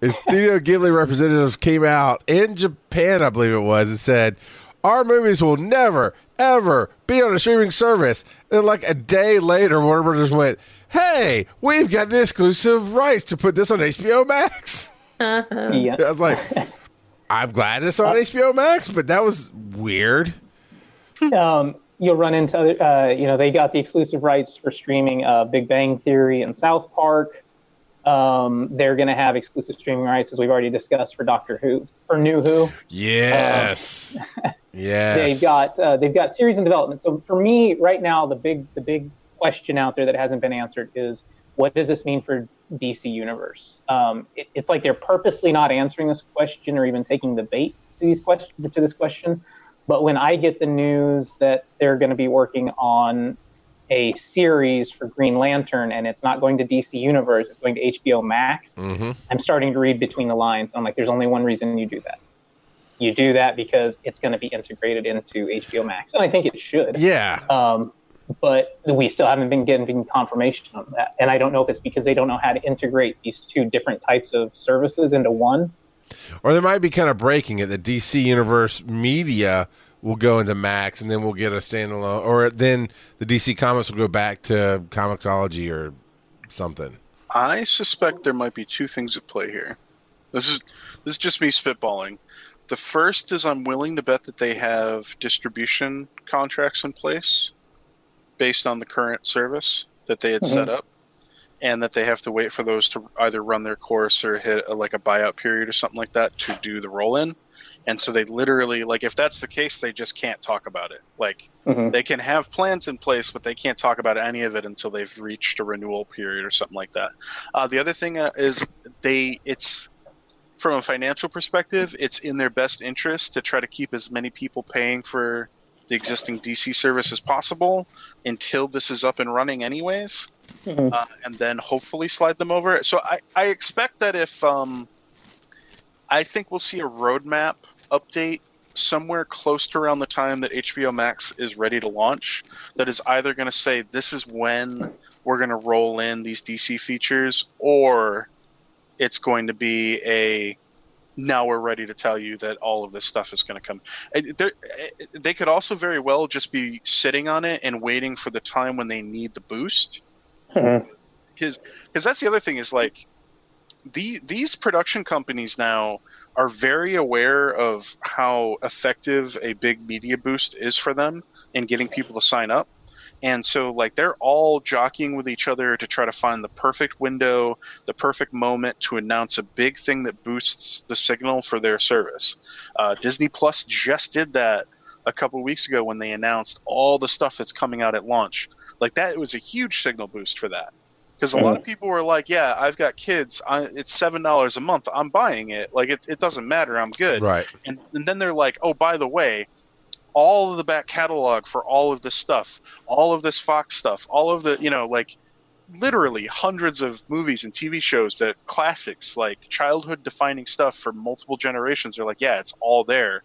Is Studio Ghibli representatives came out in Japan, I believe it was, and said our movies will never, ever be on a streaming service. And like a day later, Warner Brothers went, "Hey, we've got the exclusive rights to put this on HBO Max." Uh-huh. Yeah. I was like, "I'm glad it's on HBO Max," but that was weird. um, you'll run into other, uh, you know, they got the exclusive rights for streaming uh, Big Bang Theory and South Park. Um, they're going to have exclusive streaming rights, as we've already discussed, for Doctor Who, for New Who. Yes, yes. They've got uh, they've got series in development. So for me, right now, the big the big question out there that hasn't been answered is what does this mean for DC Universe? Um, it, it's like they're purposely not answering this question or even taking the bait to these question to this question. But when I get the news that they're going to be working on a series for Green Lantern and it's not going to DC Universe, it's going to HBO Max, hmm I'm starting to read between the lines. I'm like, there's only one reason you do that. You do that because it's going to be integrated into HBO Max, and I think it should. Yeah, Um, but we still haven't been getting confirmation on that, and I don't know if it's because they don't know how to integrate these two different types of services into one. Or they might be kind of breaking it. The DC Universe media will go into Max, and then we'll get a standalone. Or then the DC Comics will go back to Comixology or something. I suspect there might be two things at play here. This is this is just me spitballing. The first is I'm willing to bet that they have distribution contracts in place based on the current service that they had set up, and that they have to wait for those to either run their course or hit a, like a buyout period or something like that to do the roll in. And so they literally like if that's the case, they just can't talk about it. Like Mhm. they can have plans in place, but they can't talk about any of it until they've reached a renewal period or something like that. Uh, the other thing uh, is they it's from a financial perspective, it's in their best interest to try to keep as many people paying for the existing DC service as possible until this is up and running, anyways, Mhm. uh, and then hopefully slide them over. So I, I expect that if um, I think we'll see a roadmap update somewhere close to around the time that HBO Max is ready to launch that is either going to say this is when we're going to roll in these DC features or it's going to be a now we're ready to tell you that all of this stuff is going to come. They're- They could also very well just be sitting on it and waiting for the time when they need the boost. Mm-hmm. Because because that's the other thing is like the these production companies now are very aware of how effective a big media boost is for them in getting people to sign up And so, like, they're all jockeying with each other to try to find the perfect window, the perfect moment to announce a big thing that boosts the signal for their service. Uh, Disney Plus just did that a couple weeks ago when they announced all the stuff that's coming out at launch. Like, that was a huge signal boost for that. Because a lot of people were like, "Yeah, I've got kids. I, it's seven dollars a month. I'm buying it. Like it, it doesn't matter. I'm good." Right. And, and then they're like, "Oh, by the way, all of the back catalog for all of this stuff, all of this Fox stuff, all of the, you know, like literally hundreds of movies and TV shows that classics, like childhood defining stuff for multiple generations. They're like, yeah, it's all there.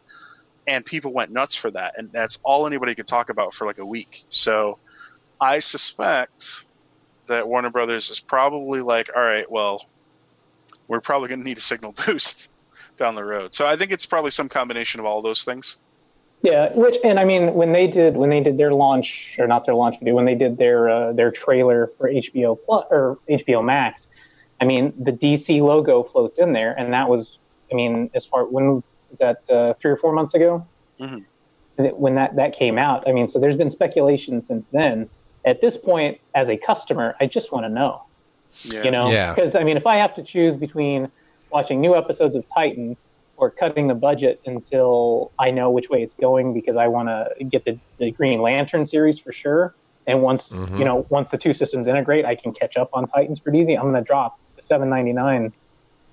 And people went nuts for that. And that's all anybody could talk about for like a week. So I suspect that Warner Brothers is probably like, all right, well, we're probably going to need a signal boost down the road. So I think it's probably some combination of all those things. Yeah, which and I mean when they did when they did their launch or not their launch video when they did their uh, their trailer for HBO Plus or HBO Max, I mean the DC logo floats in there, and that was I mean as far when was that uh, three or four months ago Mhm. when that that came out. I mean so there's been speculation since then. At this point, as a customer, I just want to know Yeah. you know Yeah. because i mean if i have to choose between watching new episodes of titan or cutting the budget until i know which way it's going because i want to get the, the green lantern series for sure. And once Mhm. you know once the two systems integrate i can catch up on titans pretty easy. I'm going to drop the 799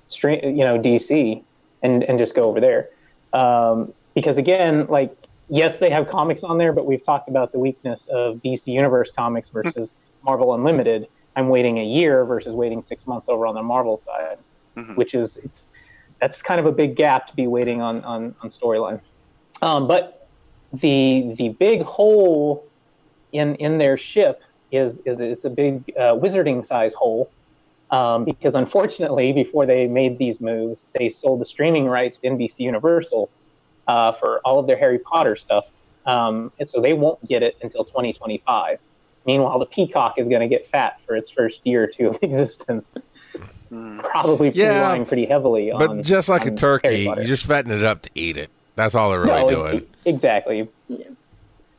straight you know dc and and just go over there. Um, because again like yes they have comics on there but we've talked about the weakness of dc universe comics versus marvel unlimited. I'm waiting a year versus waiting six months over on the marvel side Mhm. which is it's that's kind of a big gap to be waiting on on, on storyline. Um, but the the big hole in in their ship is is it's a big uh, wizarding size hole. Um, because unfortunately before they made these moves they sold the streaming rights to NBC Universal uh, for all of their Harry Potter stuff. Um, and so they won't get it until 2025 meanwhile the Peacock is going to get fat for its first year or two of existence. Probably Yeah, relying pretty heavily on But just like a turkey, you Potter. just fatten it up to eat it. That's all they're really No, doing. exactly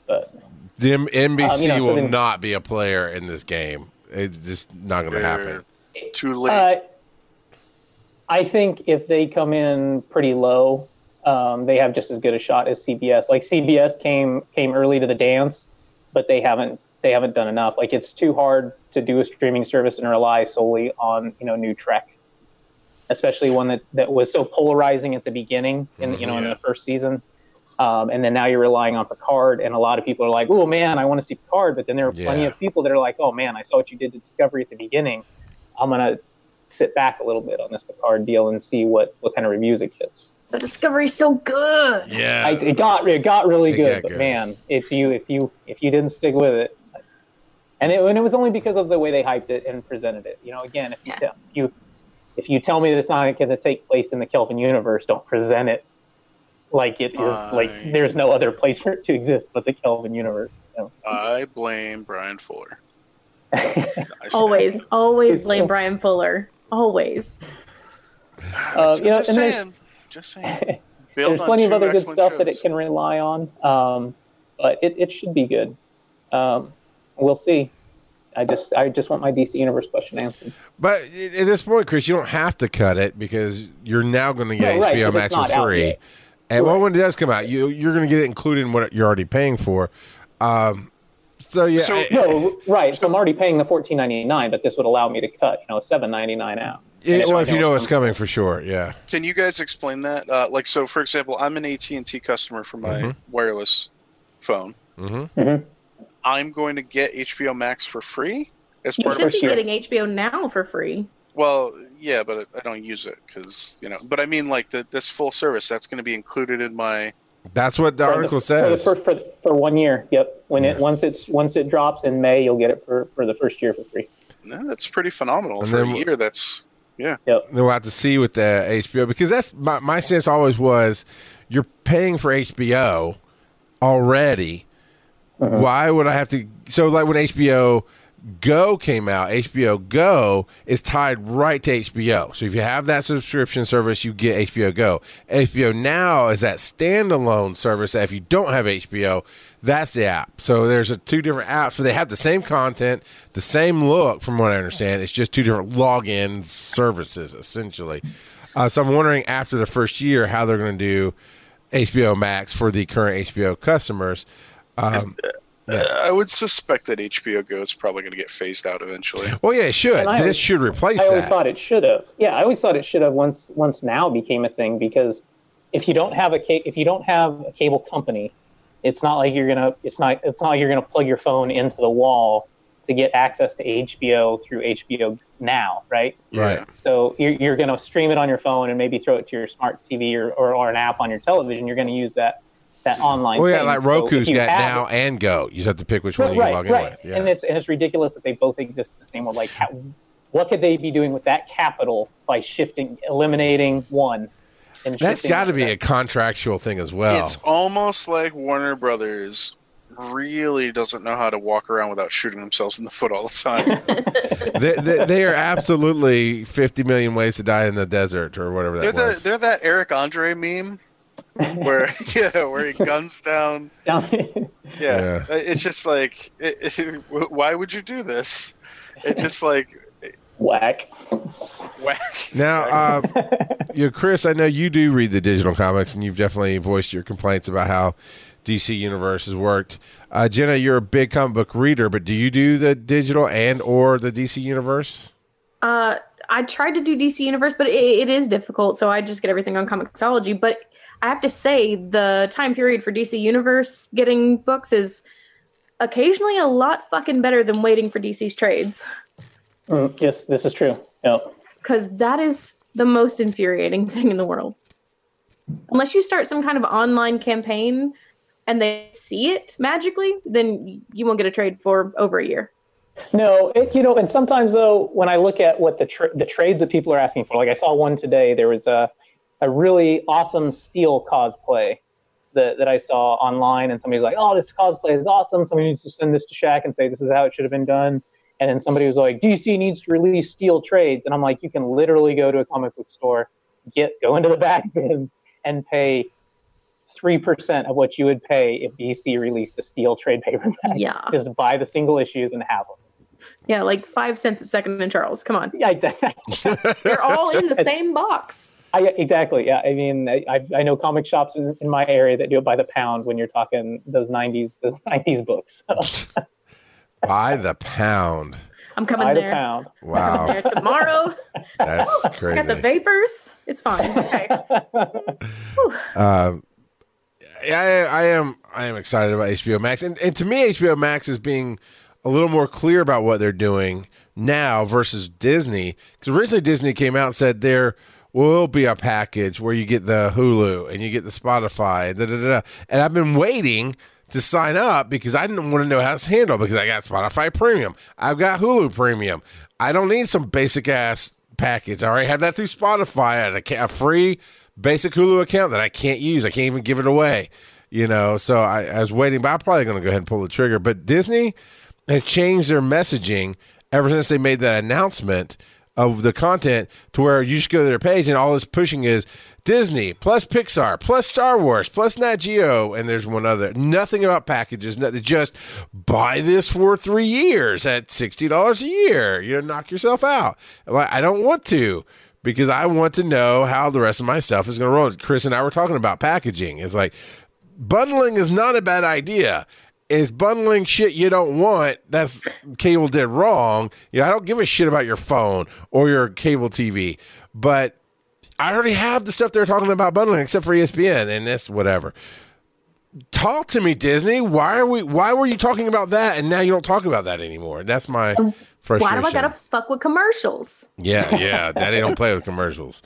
but The M- NBC Um, you know, so will then- not be a player in this game. It's just not going to happen. Too late. Uh, I think if they come in pretty low, um, they have just as good a shot as CBS. Like CBS came came early to the dance, but they haven't they haven't done enough. Like it's too hard to do a streaming service and rely solely on you know new Trek, especially one that, that was so polarizing at the beginning in you know in the first season. Um, and then now you're relying on Picard, and a lot of people are like, "Oh man, I want to see Picard," but then there are plenty of people that are like, "Oh man, I saw what you did to Discovery at the beginning. I'm gonna sit back a little bit on this Picard deal and see what, what kind of reviews it gets. The Discovery's so good. Yeah. I, it got it got really It good, got but good. man, if you if you if you didn't stick with it, and it, and it was only because of the way they hyped it and presented it. You know, again, if you Yeah. tell, you if you tell me that it's not going to take place in the Kelvin universe, don't present it like it is like there's no other place for it to exist but the Kelvin universe. you know. I blame Bryan Fuller. Always, always blame Bryan Fuller. Always. Uh, Just you know, and there's- saying. Just saying. Build there's plenty of other good excellent stuff that it can rely on, um, but it, it should be good. Um, we'll see. I just I just want my DC Universe question answered. But at this point, Chris, you don't have to cut it because you're now going to get No, right, HBO 'cause Max for free. yet. And well, when it does come out, you you're going to get it included in what you're already paying for. Um, so yeah, So- I- No, right. So I'm already paying the fourteen ninety nine, but this would allow me to cut, you know, seven ninety nine out. yeah, And well, if you know it's it's coming for sure, yeah. Can you guys explain that? Uh, like, so for example, I'm an AT and T customer for my Mhm. wireless phone. hmm Mhm. I'm going to get HBO Max for free as You part should of be getting HBO now for free. Well, yeah, but I don't use it because you know. But I mean, like the, this full service that's going to be included in my. That's what the For article for the says. first, for, for one year. Yep. When Yeah. it once it's once it drops in May, you'll get it for, for the first year for free. No, that's pretty phenomenal And for then- a year. That's then we'll have to see with the HBO because that's my, my sense always was you're paying for HBO already. Uh-huh. Why would I have to? So like when HBO Go came out, HBO Go is tied right to HBO. So if you have that subscription service, you get HBO Go. HBO Now is that standalone service that if you don't have HBO, that's the app. So there's a two different apps, but they have the same content, the same look, from what I understand. It's just two different login services, essentially. Uh, so I'm wondering after the first year how they're going to do HBO Max for the current HBO customers. Um, Uh, I would suspect that HBO Go is probably going to get phased out eventually. well, yeah, it should. And I- This should replace it. I always that. thought it should have. Yeah, I always thought it should have once once now became a thing because if you don't have a ca- if you don't have a cable company, it's not like you're gonna it's not it's not like you're gonna plug your phone into the wall to get access to HBO through HBO Now, right? Right. So you're, you're going to stream it on your phone and maybe throw it to your smart TV or, or, or an app on your television. You're going to use that that online. Well, yeah, thing. like So Roku's if you got have now it- and Go. You just have to pick which one right, you right, log in right. with. Yeah. And it's and it's ridiculous that they both exist the same way. Like, how, what could they be doing with that capital by shifting, eliminating one? And That's shifting got to be back? a contractual thing as well. It's almost like Warner Brothers really doesn't know how to walk around without shooting themselves in the foot all the time. they, they, they are absolutely 50 million ways to die in the desert or whatever they're that the they're that Eric Andre meme where yeah, where he guns down. Down- Yeah, it's just like, it, it, why would you do this? It just like Whack. whack. Now, uh, you know, Chris, I know you do read the digital comics, and you've definitely voiced your complaints about how DC Universe has worked. Uh, Jenna, you're a big comic book reader, but do you do the digital and or the DC Universe? Uh, I tried to do DC Universe, but it, it is difficult. So I just get everything on Comixology. But I have to say, the time period for DC Universe getting books is occasionally a lot fucking better than waiting for DC's trades. Mm, yes, this is true. Yeah. Because that is the most infuriating thing in the world. Unless you start some kind of online campaign and they see it magically, then you won't get a trade for over a year. No, it, you know, and sometimes though, when I look at what the tra- the trades that people are asking for, like I saw one today, there was a a really awesome steel cosplay that that I saw online, and somebody's like, "Oh, this cosplay is awesome." Somebody needs to send this to Shaq and say this is how it should have been done. And then somebody was like, "DC needs to release steel trades," and I'm like, "You can literally go to a comic book store, get go into the back bins, and pay." Three percent of what you would pay if DC released a steel trade paperback. Yeah. Just buy the single issues and have them. Yeah, like five cents at Second and Charles. Come on. Yeah, exactly. They're all in the same box. I, exactly. Yeah. I mean, I, I I know comic shops in, in my area that do it by the pound when you're talking those '90s those '90s books. So, By the pound. I'm coming by the there. pound. Coming Wow, there tomorrow. that's I got the vapors. It's fine. Okay. Um, I, I am. I am excited about HBO Max, and and to me, HBO Max is being a little more clear about what they're doing now versus Disney. Because originally Disney came out and said there will be a package where you get the Hulu and you get the Spotify, da, da, da, da. and I've been waiting to sign up because I didn't want to know how it's handled because I got Spotify Premium, I've got Hulu Premium. I don't need some basic ass package. I already have that through Spotify and a, a free basic Hulu account that I can't use. I can't even give it away. You know, so I, I was waiting, but I'm probably going to go ahead and pull the trigger. But Disney has changed their messaging ever since they made that announcement of the content to where you just go to their page and all it's pushing is Disney plus Pixar plus Star Wars plus Nat Geo and there's one other. Nothing about packages. Nothing. Just buy this for three years at sixty dollars a year. You know, knock yourself out. Like I don't want to because I want to know how the rest of my stuff is going to roll. Chris and I were talking about packaging. It's like bundling is not a bad idea. Is bundling shit you don't want? That's cable did wrong. Yeah, I don't give a shit about your phone or your cable TV, but I already have the stuff they're talking about bundling, except for ESPN and this whatever. Talk to me, Disney. Why are we? Why were you talking about that, and now you don't talk about that anymore? That's my frustration. Why do I gotta fuck with commercials? Yeah, yeah. Daddy don't play with commercials.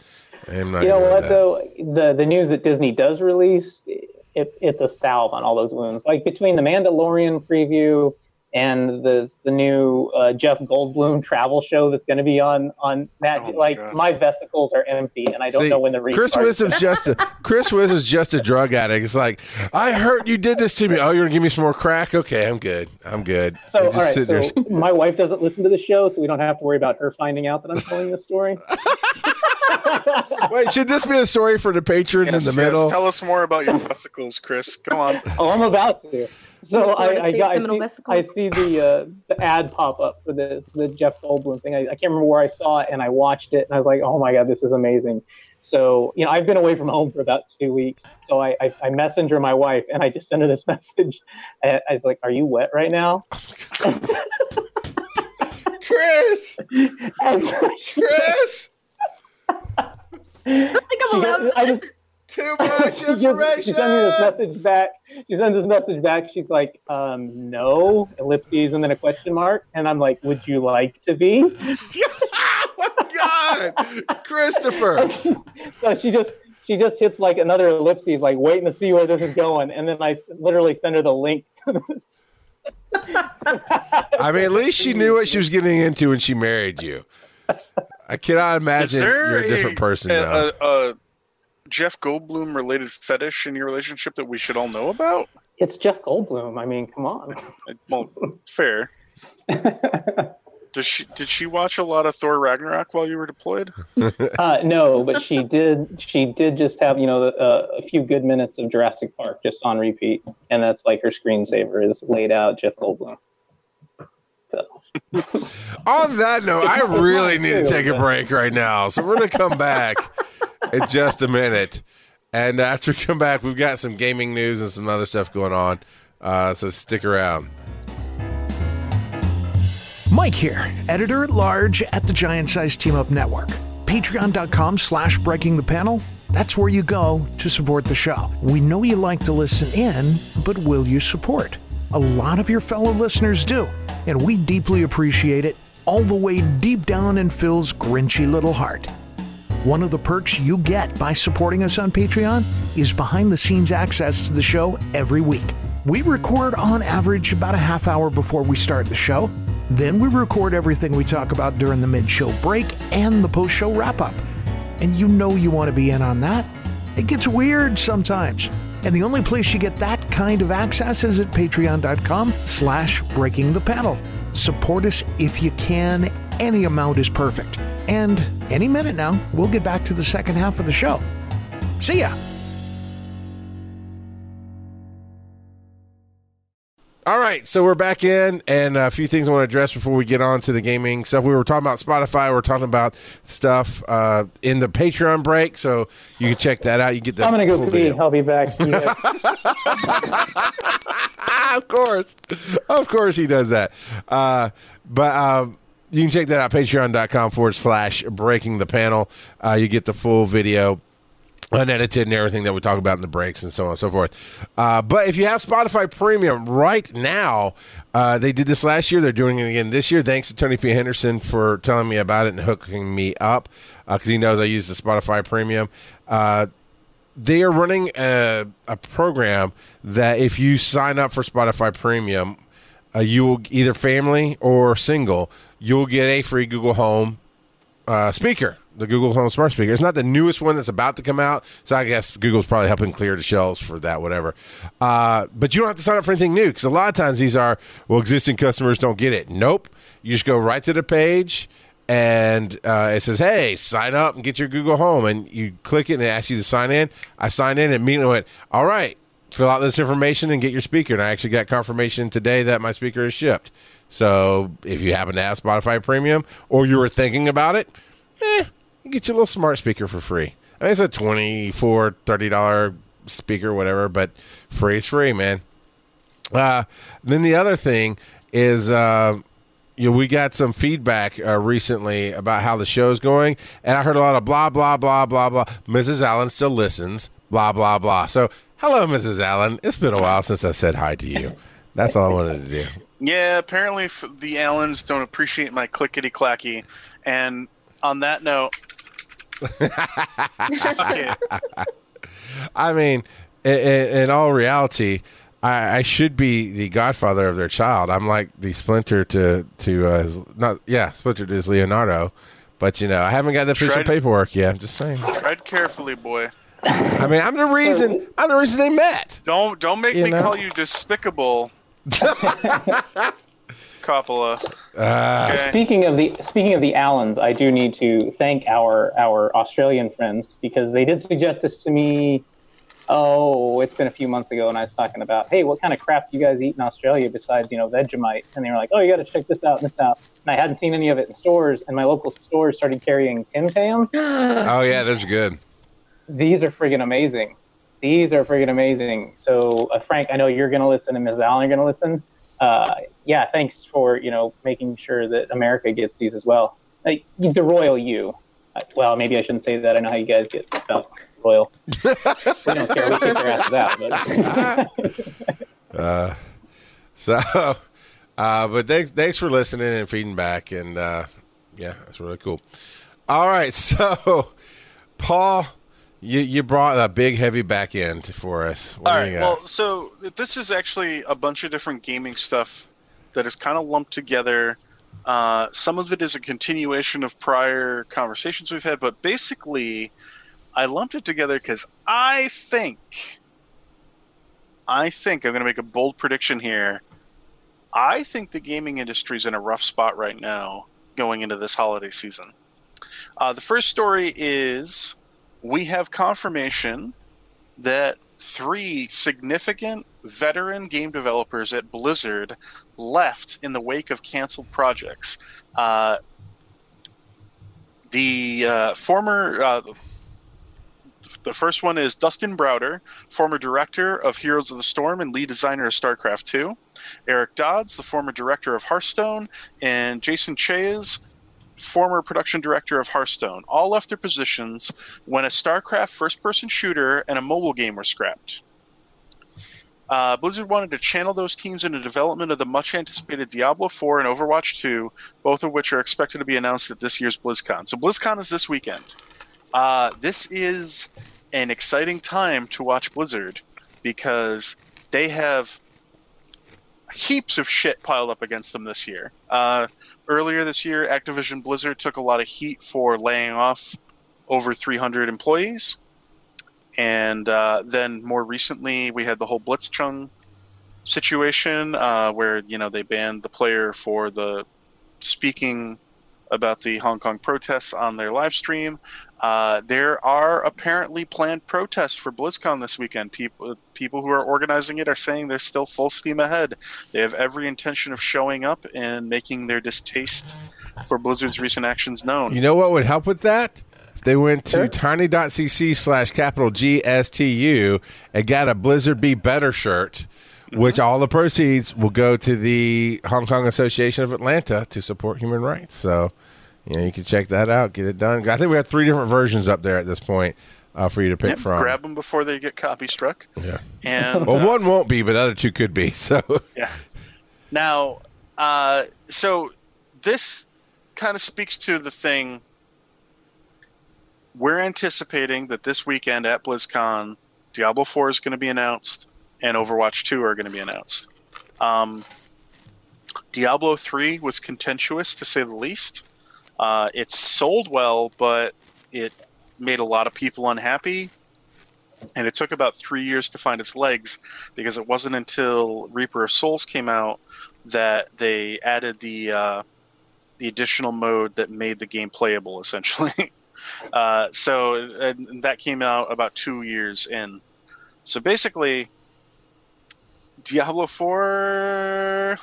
I'm not You know gonna do what that. though? The the news that Disney does release, it, it's a salve on all those wounds. Like between the Mandalorian preview and the the new uh, Jeff Goldblum travel show that's going to be on on that. Oh like God. my vesicles are empty, and I don't See, know when the Chris restart. Wisdom's just a Chris Wisdom's just a drug addict. It's like I heard you did this to me. Oh, you're gonna give me some more crack? Okay, I'm good. I'm good. So, And all right, sit there. so my wife doesn't listen to the show, so we don't have to worry about her finding out that I'm telling this story. Wait, should this be a story for the patron in the yes. middle? Tell us more about your vesicles, Chris. Come on. oh, I'm about to. So I, I got I see. I see the uh, the ad pop up for this the Jeff Goldblum thing. I, I can't remember where I saw it, and I watched it, and I was like, oh my god, this is amazing. So you know, I've been away from home for about two weeks. So I I, I messenger my wife, and I just sent her this message. I, I was like, "Are you wet right now?" Chris, Chris, I think I'm allowed. I just too much she, gives, she information. sends me this message back. She sends this message back. She's like, um, no, ellipses, and then a question mark. And I'm like, would you like to be? oh my God, Christopher. so she just she just hits like another ellipses, like waiting to see where this is going. And then I literally send her the link to this. I mean, at least she knew what she was getting into when she married you. I cannot imagine you're a different person a, now. a, a Jeff Goldblum related fetish in your relationship that we should all know about? It's Jeff Goldblum. I mean, come on. Well, fair. Does she did she watch a lot of Thor Ragnarok while you were deployed? Uh, no, but she did. She did just have you know uh, a few good minutes of Jurassic Park just on repeat, and that's like her screensaver is laid out Jeff Goldblum. So, On that note, I really need to take a break right now. So we're going to come back in just a minute. And after we come back, we've got some gaming news and some other stuff going on. Uh, so stick around. Mike here, editor at large at the Giant Size Team Up Network. Patreon.com slash breaking the panel. That's where you go to support the show. We know you like to listen in, but will you support? A lot of your fellow listeners do, and we deeply appreciate it all the way deep down in Phil's grinchy little heart. One of the perks you get by supporting us on Patreon is behind the scenes access to the show every week. We record on average about a half hour before we start the show. Then we record everything we talk about during the mid show break and the post show wrap up. And you know you want to be in on that. It gets weird sometimes. And the only place you get that kind of access is at patreon.com slash breaking the panel. Support us if you can. Any amount is perfect. And any minute now, we'll get back to the second half of the show. See ya. All right, so we're back in, and a few things I want to address before we get on to the gaming stuff. We were talking about Spotify. We are talking about stuff uh, in the Patreon break, so you can check that out. You get the I'm gonna go pee. I'll be back. Of course, of course, he does that. Uh, but um, you can check that out patreon.com forward slash breaking the panel. Uh, you get the full video unedited and everything that we talk about in the breaks and so on and so forth. Uh, but if you have Spotify Premium right now, uh, they did this last year. They're doing it again this year. Thanks to Tony P. Henderson for telling me about it and hooking me up because he knows I use the Spotify Premium. Uh, they are running a, a program that if you sign up for Spotify Premium, uh, you will either family or single, you'll get a free Google Home uh, speaker, the Google Home smart speaker. It's not the newest one that's about to come out, so I guess Google's probably helping clear the shelves for that, whatever. Uh, but you don't have to sign up for anything new because a lot of times these are well, existing customers don't get it. Nope, you just go right to the page. And uh, it says, "Hey, sign up and get your Google Home." And you click it, and it asks you to sign in. I signed in, and immediately went, "All right, fill out this information and get your speaker." And I actually got confirmation today that my speaker is shipped. So if you happen to have Spotify Premium or you were thinking about it, eh, you get your little smart speaker for free. I mean, it's a 24 $30 speaker, whatever, but free is free, man. Uh, then the other thing is, uh, you know, we got some feedback uh, recently about how the show's going, and I heard a lot of blah blah blah blah blah. Mrs. Allen still listens, blah blah blah. So, hello, Mrs. Allen. It's been a while since I said hi to you. That's all I wanted to do. Yeah, apparently the Allens don't appreciate my clickety clacky. And on that note. I mean, in, in all reality, I, I should be the godfather of their child. I'm like the Splinter to to uh, his, not yeah Splinter to his Leonardo, but you know I haven't got the official Tried- paperwork yet. I'm just saying. Tread carefully, boy. I mean, I'm the reason. I'm the reason they met. Don't don't make You me know? call you despicable. Coppola. Uh, Okay. Speaking of the speaking of the Allens, I do need to thank our our Australian friends because they did suggest this to me. Oh, it's been a few months ago, and I was talking about, hey, what kind of crap do you guys eat in Australia besides you know Vegemite? And they were like, oh, you got to check this out and this out. And I hadn't seen any of it in stores, and my local stores started carrying Tim Tams. oh yeah, those are good. These are friggin' amazing. These are friggin' amazing. So, uh, Frank, I know you're going to listen, and Ms. Allen are going to listen. Uh, yeah, thanks for you know making sure that America gets these as well. Like the royal you. Uh, Well, maybe I shouldn't say that. I know how you guys get about royal. we don't care. We kick their asses out. But So, uh, but thanks, thanks for listening and feeding back, and uh, yeah, that's really cool. All right, so Paul, you you brought a big heavy back end for us. What All right. Well, so this is actually a bunch of different gaming stuff that is kind of lumped together. Uh, some of it is a continuation of prior conversations we've had, but basically, I lumped it together because I think, I think I'm going to make a bold prediction here. I think the gaming industry's in a rough spot right now going into this holiday season. Uh, the first story is we have confirmation that three significant veteran game developers at Blizzard left in the wake of canceled projects. Uh, the uh, former, uh, the first one is Dustin Browder, former director of Heroes of the Storm and lead designer of StarCraft 2. Eric Dodds, the former director of Hearthstone, and Jason Chayes, former production director of Hearthstone, all left their positions when a StarCraft first person shooter and a mobile game were scrapped. Uh, Blizzard wanted to channel those teams into development of the much anticipated Diablo 4 and Overwatch 2, both of which are expected to be announced at this year's BlizzCon. So, BlizzCon is this weekend. Uh, this is an exciting time to watch Blizzard because they have heaps of shit piled up against them this year. Uh, earlier this year, Activision Blizzard took a lot of heat for laying off over 300 employees. And uh, then more recently, we had the whole Blitzchung situation uh, where, you know, they banned the player for the speaking about the Hong Kong protests on their live stream. Uh, there are apparently planned protests for BlizzCon this weekend. People, people who are organizing it are saying they're still full steam ahead. They have every intention of showing up and making their distaste for Blizzard's recent actions known. you know what would help with that? If they went to Sure. tiny.cc slash capital GSTU and got a Blizzard Be Better shirt, which all the proceeds will go to the Hong Kong Association of Atlanta to support human rights. So, you know, you can check that out, get it done. I think we have three different versions up there at this point uh, for you to pick Yep, from. grab them before they get copy struck. Yeah. And Well, uh, one won't be, but the other two could be. So, Yeah. Now, uh, so this kind of speaks to the thing. We're anticipating that this weekend at BlizzCon, Diablo 4 is going to be announced and Overwatch 2 are going to be announced. Um, Diablo 3 was contentious to say the least. Uh, it sold well, but it made a lot of people unhappy. And it took about three years to find its legs because it wasn't until Reaper of Souls came out that they added the uh, the additional mode that made the game playable, essentially. uh, so that came out about two years in. So basically, Diablo Four.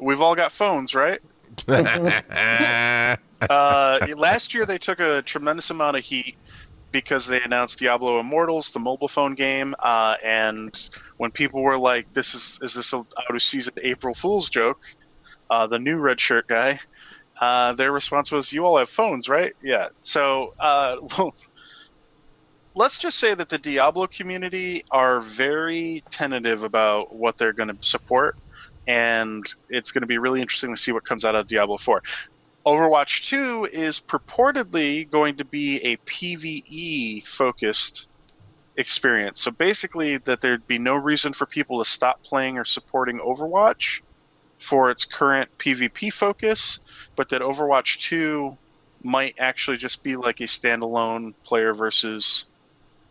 We've all got phones, right? uh, last year they took a tremendous amount of heat because they announced Diablo Immortals, the mobile phone game, uh, and when people were like, "This is is this a out of season April Fool's joke?" Uh, the new red shirt guy, uh, their response was, "You all have phones, right?" Yeah. So, uh, well, let's just say that the Diablo community are very tentative about what they're going to support, and it's going to be really interesting to see what comes out of Diablo Four. Overwatch 2 is purportedly going to be a PvE focused experience. So basically, that there'd be no reason for people to stop playing or supporting Overwatch for its current PvP focus, but that Overwatch 2 might actually just be like a standalone player versus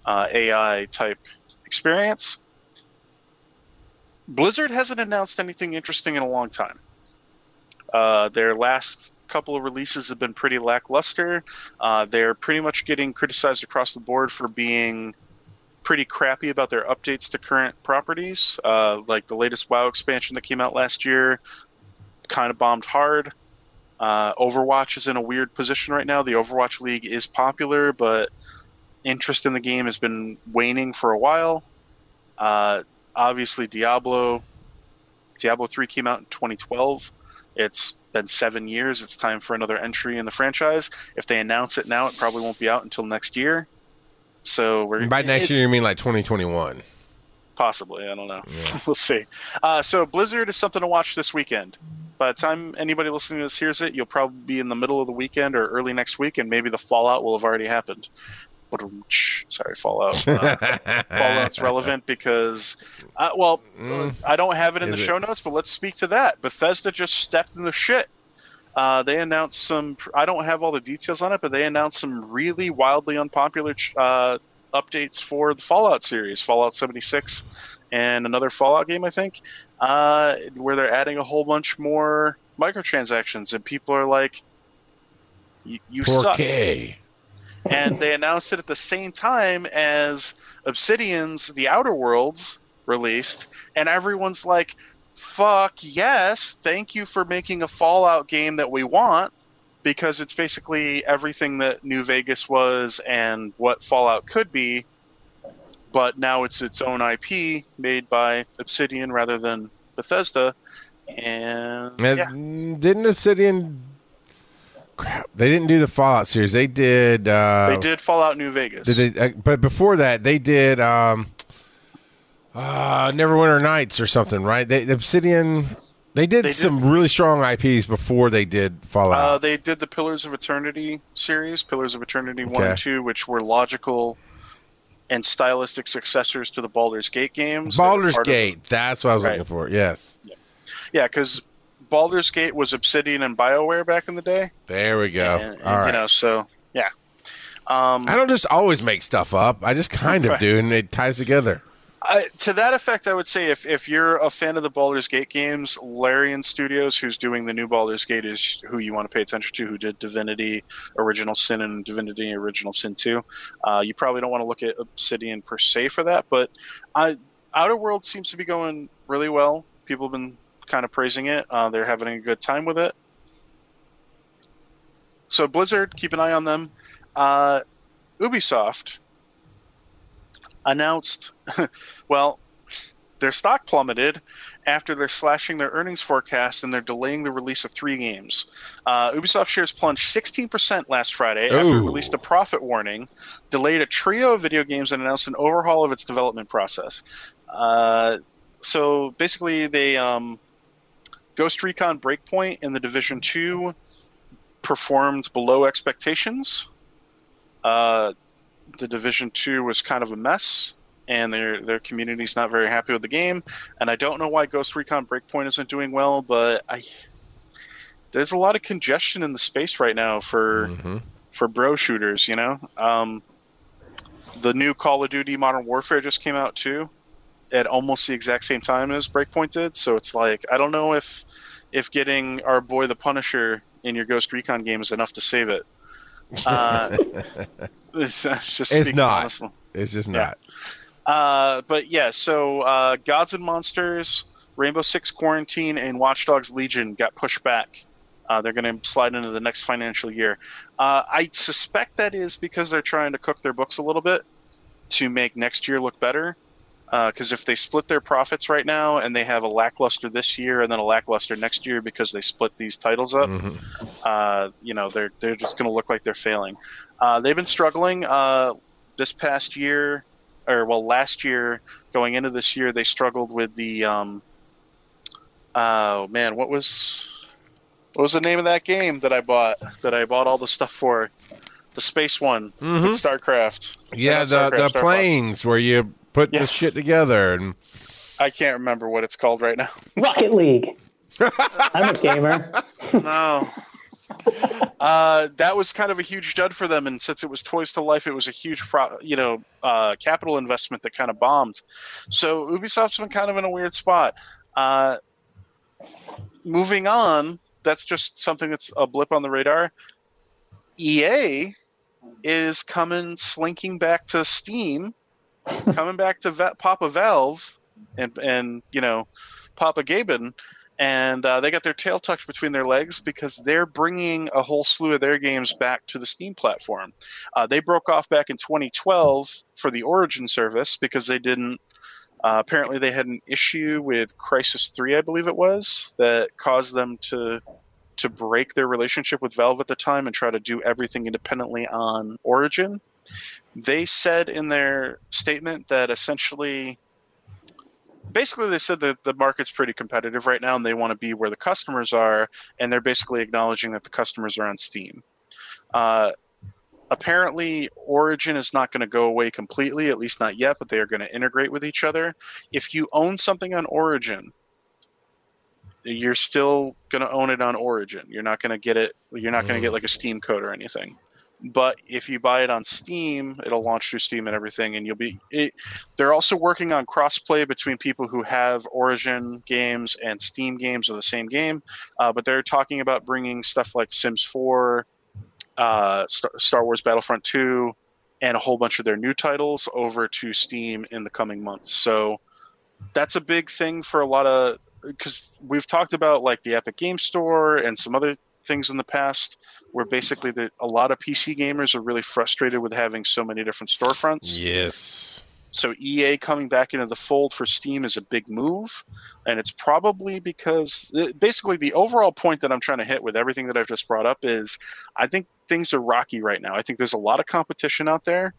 uh, AI type experience. Blizzard hasn't announced anything interesting in a long time. Uh, their last couple of releases have been pretty lackluster. Uh, they're pretty much getting criticized across the board for being pretty crappy about their updates to current properties. Uh, like the latest WoW expansion that came out last year, kind of bombed hard. Uh, Overwatch is in a weird position right now. The Overwatch League is popular, but interest in the game has been waning for a while. Obviously, Diablo, Diablo three came out in 2012. It's been seven years. It's time for another entry in the franchise. If they announce it now, it probably won't be out until next year. So we're And by next year, you mean like 2021? Possibly, I don't know. we'll see. Uh, so Blizzard is something to watch this weekend. By the time anybody listening to this hears it, you'll probably be in the middle of the weekend or early next week, and maybe the Fallout will have already happened. Sorry, Fallout. Uh, Fallout's relevant because, uh, well, Mm. I don't have it in Is the it? show notes, but let's speak to that. Bethesda just stepped in the shit. Uh, they announced some. I don't have all the details on it, but they announced some really wildly unpopular uh, updates for the Fallout series, Fallout 76, and another Fallout game, I think, uh, where they're adding a whole bunch more microtransactions, and people are like, "You, you suck." 4K. and they announced it at the same time as Obsidian's The Outer Worlds released, and everyone's like, "Fuck yes! Thank you for making a Fallout game that we want." Because it's basically everything that New Vegas was and what Fallout could be, but now it's its own IP made by Obsidian rather than Bethesda. And yeah, Didn't Obsidian? Crap, they didn't do the Fallout series. They did. Uh, they did Fallout New Vegas. Did they, uh, but before that, they did um, uh, Neverwinter Nights or something, right? They, the Obsidian. They did They did- some really strong IPs before they did Fallout. Uh, they did the Pillars of Eternity series, Pillars of Eternity 1 and 2, which were logical and stylistic successors to the Baldur's Gate games. Baldur's Part of- Gate. That's what I was Right. looking for. Yes. yeah, because Baldur's Gate was Obsidian and BioWare back in the day. There we go. And- and, All right. You know, so, yeah. Um, I don't just always make stuff up. I just kind of Right. do, and it ties together. I, to that effect, I would say if, if you're a fan of the Baldur's Gate games, Larian Studios, who's doing the new Baldur's Gate, is who you want to pay attention to. Who did Divinity, Original Sin, and Divinity, Original Sin Two. Uh, you probably don't want to look at Obsidian per se for that, but I, Outer World seems to be going really well. People have been kind of praising it. Uh, they're having a good time with it. So Blizzard, keep an eye on them. Uh, Ubisoft announced, well, their stock plummeted after they're slashing their earnings forecast and they're delaying the release of three games. Uh, Ubisoft shares plunged 16% last Friday after it released a profit warning, delayed a trio of video games, and announced an overhaul of its development process. Uh, so basically, they um, Ghost Recon Breakpoint and the Division Two performed below expectations. Uh, the Division Two was kind of a mess, and their their community's not very happy with the game. And I don't know why Ghost Recon Breakpoint isn't doing well, but I there's a lot of congestion in the space right now for Mhm. for bro shooters. You know, um, the new Call of Duty Modern Warfare just came out too, at almost the exact same time as Breakpoint did. So it's like I don't know if if getting our boy the Punisher in your Ghost Recon game is enough to save it. Uh, it's just It's not. honestly. It's just Yeah. not. Uh, but yeah, so uh, Gods and Monsters, Rainbow Six Quarantine, and Watch Dogs Legion got pushed back. Uh, they're going to slide into the next financial year. Uh, I suspect that is because they're trying to cook their books a little bit to make next year look better. Because if they split their profits right now and they have a lackluster this year and then a lackluster next year because they split these titles up, Mhm. uh, you know they're they're just going to look like they're failing. Uh, they've been struggling uh, this past year, or well, last year going into this year, they struggled with the. Um, oh man, what was what was the name of that game that I bought? That I bought all the stuff for. the space one, Mhm. with StarCraft. Yeah, the StarCraft, the Star Fox. planes where you put Yeah. the shit together and I can't remember what it's called right now. Rocket League. I'm a gamer. no. Uh, that was kind of a huge dud for them, and since it was Toys to Life, it was a huge, pro- you know, uh, capital investment that kind of bombed. So Ubisoft's been kind of in a weird spot. Uh, moving on, that's just something that's a blip on the radar. EA is coming slinking back to Steam, coming back to Papa Valve, and and you know, Papa Gaben, and uh, they got their tail tucked between their legs because they're bringing a whole slew of their games back to the Steam platform. Uh, they broke off back in 2012 for the Origin service because they didn't. Uh, apparently, they had an issue with Crysis 3, I believe it was, that caused them to to break their relationship with Valve at the time and try to do everything independently on Origin. They said in their statement that essentially basically they said that the market's pretty competitive right now and they want to be where the customers are and they're basically acknowledging that the customers are on steam. Uh, apparently origin is not going to go away completely at least not yet but they are going to integrate with each other. If you own something on origin you're still going to own it on origin. You're not going to get it you're not going to get like a steam code or anything but if you buy it on steam it'll launch through steam and everything and you'll be it, they're also working on crossplay between people who have Origin games and Steam games of the same game, uh, but they're talking about bringing stuff like Sims 4, uh, Star, Wars Battlefront 2, and a whole bunch of their new titles over to Steam in the coming months. So that's a big thing for a lot of because we've talked about like the Epic Game Store and some other things in the past where basically the, a lot of PC gamers are really frustrated with having so many different storefronts. yes. So EA coming back into the fold for Steam is a big move, and it's probably because basically the overall point that I'm trying to hit with everything that I've just brought up is I think things are rocky right now. I think there's a lot of competition out there.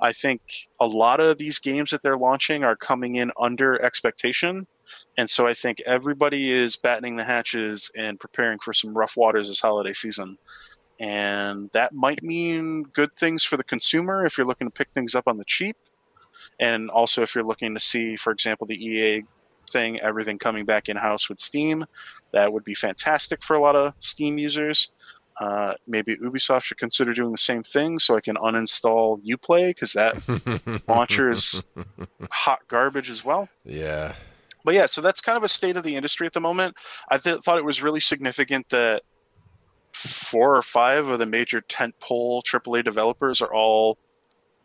I think a lot of these games that they're launching are coming in under expectation. And so I think everybody is battening the hatches and preparing for some rough waters this holiday season. And that might mean good things for the consumer if you're looking to pick things up on the cheap. And also if you're looking to see, for example, the EA thing, everything coming back in house with Steam, that would be fantastic for a lot of Steam users. Uh, maybe Ubisoft should consider doing the same thing so I can uninstall Uplay because that launcher is hot garbage as well. yeah. But yeah, so that's kind of a state of the industry at the moment. I th- thought it was really significant that four or five of the major tentpole AAA developers are all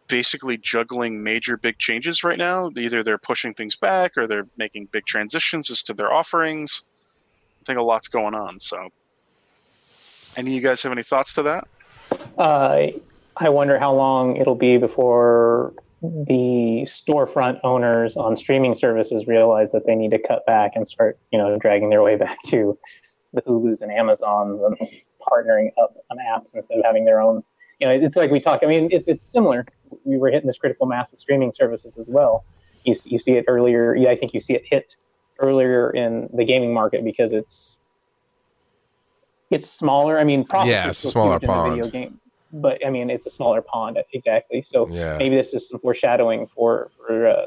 basically juggling major big changes right now. Either they're pushing things back or they're making big transitions as to their offerings. I think a lot's going on. So, any of you guys have any thoughts to that? Uh, I wonder how long it'll be before Mm-hmm. the storefront owners on streaming services realize that they need to cut back and start, you know, dragging their way back to the Hulu's and Amazons and partnering up on apps instead of having their own. You know, it's like we talk. I mean, it's it's similar. We were hitting this critical mass with streaming services as well. You you see it earlier. Yeah, I think you see it hit earlier in the gaming market because it's it's smaller. I mean, profits Yeah, it's a smaller huge in the pond. video game, but I mean, it's a smaller pond exactly. So Yeah. maybe this is some foreshadowing for for uh,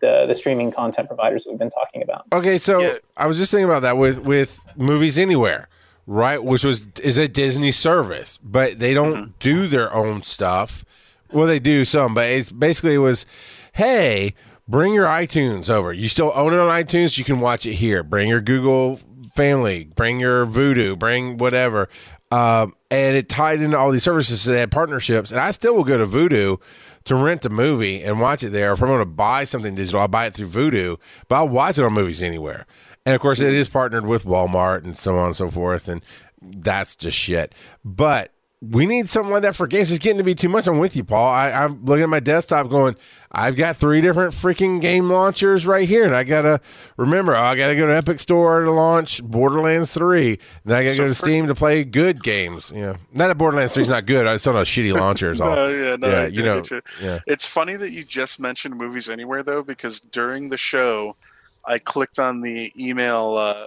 the the streaming content providers we've been talking about. Okay, so Yeah. I was just thinking about that with with movies anywhere, right? Which was is a Disney service, but they don't do their own stuff. Well, they do some, but it's basically it was, hey, bring your iTunes over. You still own it on iTunes, you can watch it here. Bring your Google Family, bring your Vudu, bring whatever. Um, and it tied into all these services, so they had partnerships. And I still will go to Vudu to rent a movie and watch it there. If I'm going to buy something digital, I'll buy it through Vudu, but I'll watch it on Movies Anywhere. And of course, it is partnered with Walmart and so on and so forth. And that's just shit. But we need something like that for games. It's getting to be too much. I'm with you, Paul. I, I'm looking at my desktop going, I've got three different freaking game launchers right here. And I got to remember, I got to go to Epic Store to launch Borderlands 3. Then I got to So go to Steam to play good games. Yeah. Not that Borderlands 3 is not good. I just don't know shitty launchers. all. No, yeah, no, yeah, you know. Yeah. It's funny that you just mentioned movies anywhere though, because during the show, I clicked on the email uh,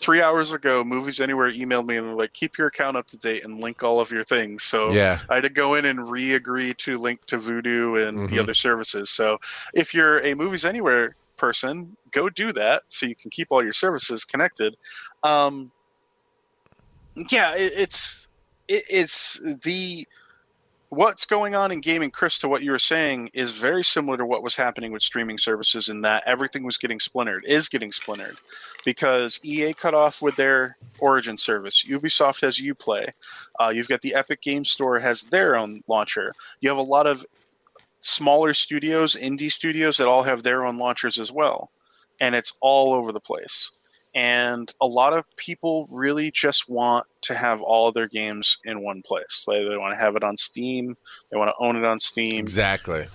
three hours ago, Movies Anywhere emailed me and they're like, keep your account up to date and link all of your things. So Yeah. I had to go in and re-agree to link to Vudu and Mhm. the other services. So if you're a Movies Anywhere person, go do that so you can keep all your services connected. Um, yeah, it, it's it, it's the what's going on in gaming, Chris. To what you were saying is very similar to what was happening with streaming services in that everything was getting splintered, is getting splintered, because EA cut off with their Origin service. Ubisoft has UPlay. Uh, you've got the Epic Game Store has their own launcher. You have a lot of smaller studios, indie studios that all have their own launchers as well, and it's all over the place. And a lot of people really just want to have all of their games in one place. Like they want to have it on Steam. They want to own it on Steam. Exactly.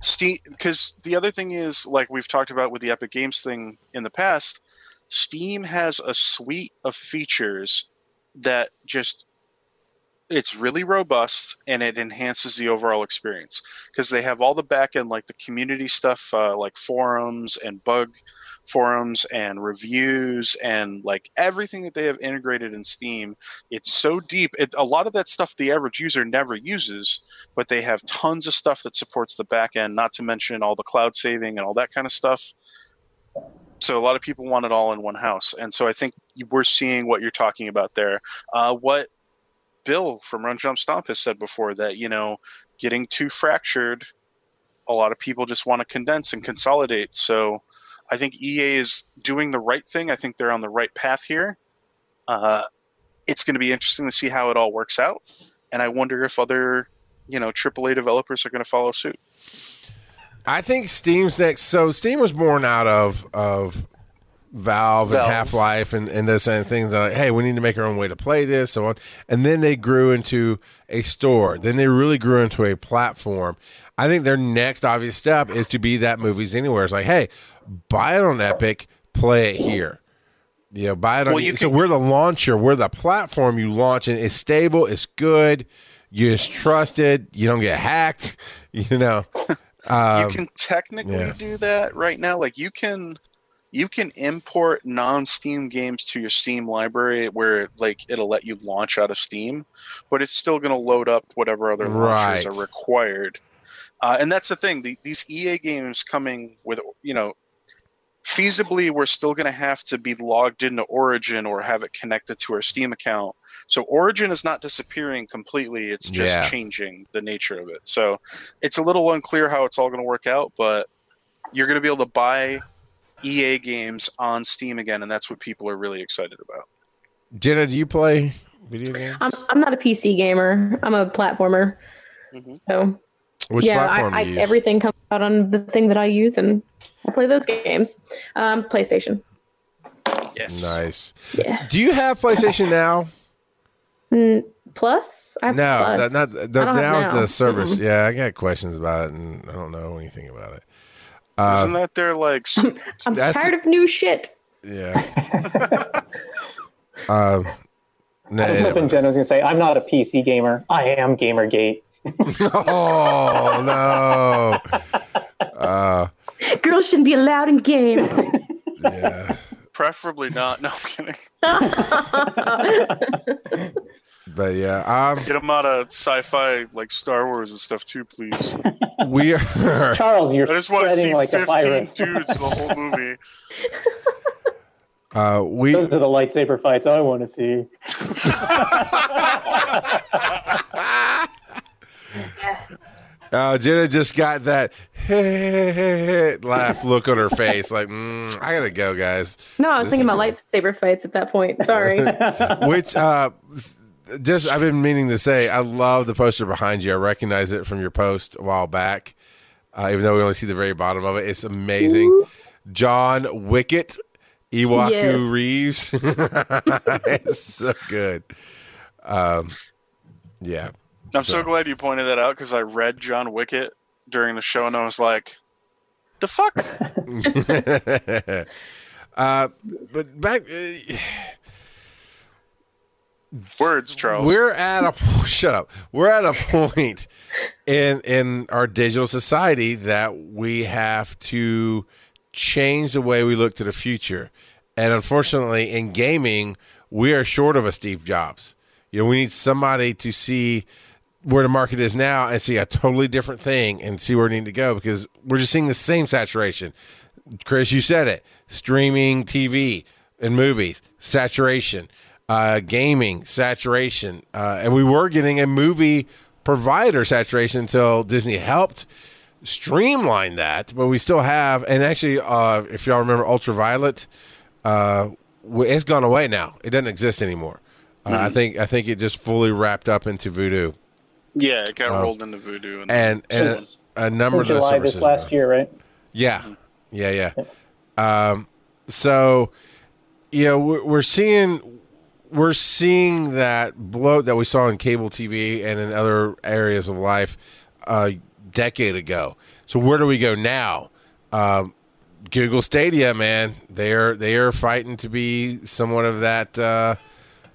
Steam because the other thing is like we've talked about with the Epic Games thing in the past, Steam has a suite of features that just it's really robust and it enhances the overall experience. Because they have all the back end like the community stuff uh, like forums and bug forums and reviews and like everything that they have integrated in steam it's so deep. It, a lot of that stuff the average user never uses but they have tons of stuff that supports the back end not to mention all the cloud saving and all that kind of stuff so a lot of people want it all in one house. And so i think we're seeing what you're talking about there. Uh, what bill from run jump stomp has said before that you know getting too fractured a lot of people just want to condense and consolidate. So i think ea is doing the right thing. I think they're on the right path here. Uh, it's going to be interesting to see how it all works out. And i wonder if other you know aaa developers are going to follow suit I think Steam's next. So Steam was born out of of Valve, Valve. and Half Life and and those kind of things. They're like, hey, we need to make our own way to play this, so on. And then they grew into a store. Then they really grew into a platform. I think their next obvious step is to be that movies anywhere. It's like, hey, buy it on Epic, play it here. You know, buy it on. Well, you so can- we're the launcher. We're the platform you launch, and it's stable. It's good. You're trusted. You don't get hacked. You know. You can technically Um, yeah. do that right now like you can you can import non-steam games to your steam library where like it'll let you launch out of steam but it's still going to load up whatever other launchers Right. are required uh, and that's the thing the, these ea games coming with you know feasibly we're still going to have to be logged into origin or have it connected to our steam account so origin is not disappearing completely it's just Yeah. changing the nature of it so it's a little unclear how it's all going to work out but you're going to be able to buy ea games on steam again and that's what people are really excited about Jenna, do you play video games? I'm I'm not a PC gamer. I'm a platformer. Mhm. So Which yeah, platform I, I, do you use? everything comes out on the thing that I use, and I play those games. Um, PlayStation. yes Nice. Yeah. Do you have PlayStation now? Mm, Plus, I have No, Plus. that, not the, I don't now's the service. Mm-mm. Yeah, I got questions about it, and I don't know anything about it. Uh, isn't that their like I'm That's- tired of new shit. yeah. um, no, I was hoping Jen was going to say, I'm not a PC gamer. I am Gamergate. Oh no. Uh, Girls shouldn't be allowed in games. yeah. preferably not no i'm kidding But yeah, um, get them out of sci-fi like star wars and stuff too please we are. Charles, you're i just want to spreading see like a 15 virus. dudes the whole movie Uh, we Those are the lightsaber fights I want to see. Uh, Jenna just got that laugh look on her face, like mm, I gotta go, guys. no, I was This thinking about lightsaber fights at that point. Sorry. Which, uh, just I've been meaning to say, I love the poster behind you. I recognize it from your post a while back, uh, even though we only see the very bottom of it. It's amazing. John Wicket, Iwaku Yes. Reeves. it's so good. Um, yeah. I'm so So- glad you pointed that out because i read john wicket during the show and i was like the fuck uh, but back. Uh, words charles We're at a shut up. We're at a point in in our digital society that we have to change the way we look to the future. And unfortunately, in gaming, we are short of a Steve Jobs. You know, we need somebody to see where the market is now and see a totally different thing and see where we need to go because we're just seeing the same saturation. Chris, you said it streaming TV and movies, saturation, uh, gaming, saturation. Uh, and we were getting a movie provider saturation until Disney helped streamline that, but we still have. And actually, uh, if y'all remember Ultraviolet, uh, it's gone away now. It doesn't exist anymore. Uh, I think I think it just fully wrapped up into Vudu, Yeah, it got Oh. rolled into Vudu. And, and and a, a number In of those July services. this last were- year, right? Yeah, yeah, yeah. Um, so you know we're, we're seeing we're seeing that bloat that we saw in cable TV and in other areas of life a decade ago. So where do we go now? Um, Google Stadia, man, they are they are fighting to be somewhat of that uh,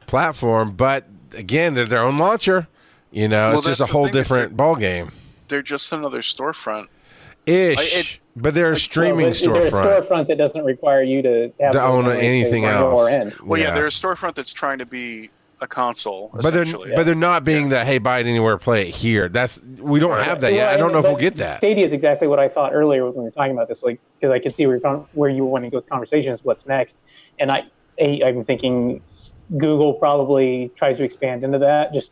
platform, but again, they're their own launcher. You know, Well, it's just a whole different ball game. they're just another storefront. Ish, I- it- but they're a streaming Well, but They're storefront. a storefront that doesn't require you to have To own anything else. Well, yeah, they're a storefront that's trying to be a console. but they're essentially. but they're not being the hey buy it anywhere play it here. That's we don't have that yet. I don't know if we'll get that. Stadia is exactly what I thought earlier when we were talking about this, like because I could see where, you're where you were wanting to go with conversations. What's next? And I, I, I'm thinking Google probably tries to expand into that just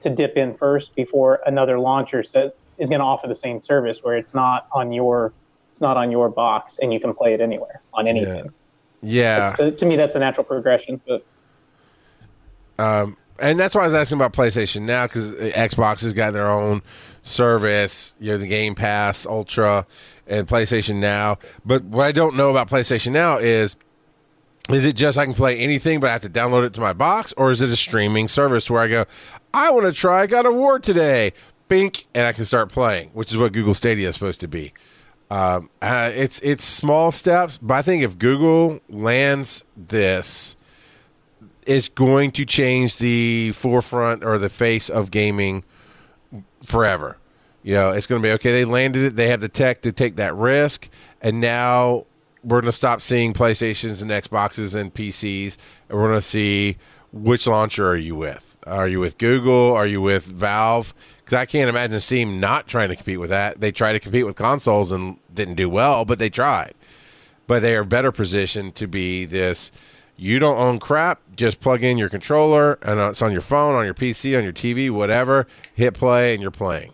to dip in first before another launcher says is going to offer the same service where it's not on your it's not on your box and you can play it anywhere on anything. Yeah, So to me, that's a natural progression. But um, and that's why I was asking about PlayStation now because Xbox has got their own service. You know, the Game Pass Ultra and PlayStation Now. But what I don't know about PlayStation Now is. Is it just I can play anything, but I have to download it to my box, or is it a streaming service where I go, I want to try God of War today, bink, and I can start playing, which is what Google Stadia is supposed to be. Um, uh, it's it's small steps, but I think if Google lands this, it's going to change the forefront or the face of gaming forever. You know, it's going to be okay. They landed it. They have the tech to take that risk, and now we're going to stop seeing PlayStations and Xboxes and PCs, and we're going to see which launcher are you with? Are you with Google? Are you with Valve? Because I can't imagine Steam not trying to compete with that. They tried to compete with consoles and didn't do well, but they tried. But they are better positioned to be this. You don't own crap. Just plug in your controller, and it's on your phone, on your PC, on your TV, whatever. Hit play, and you're playing.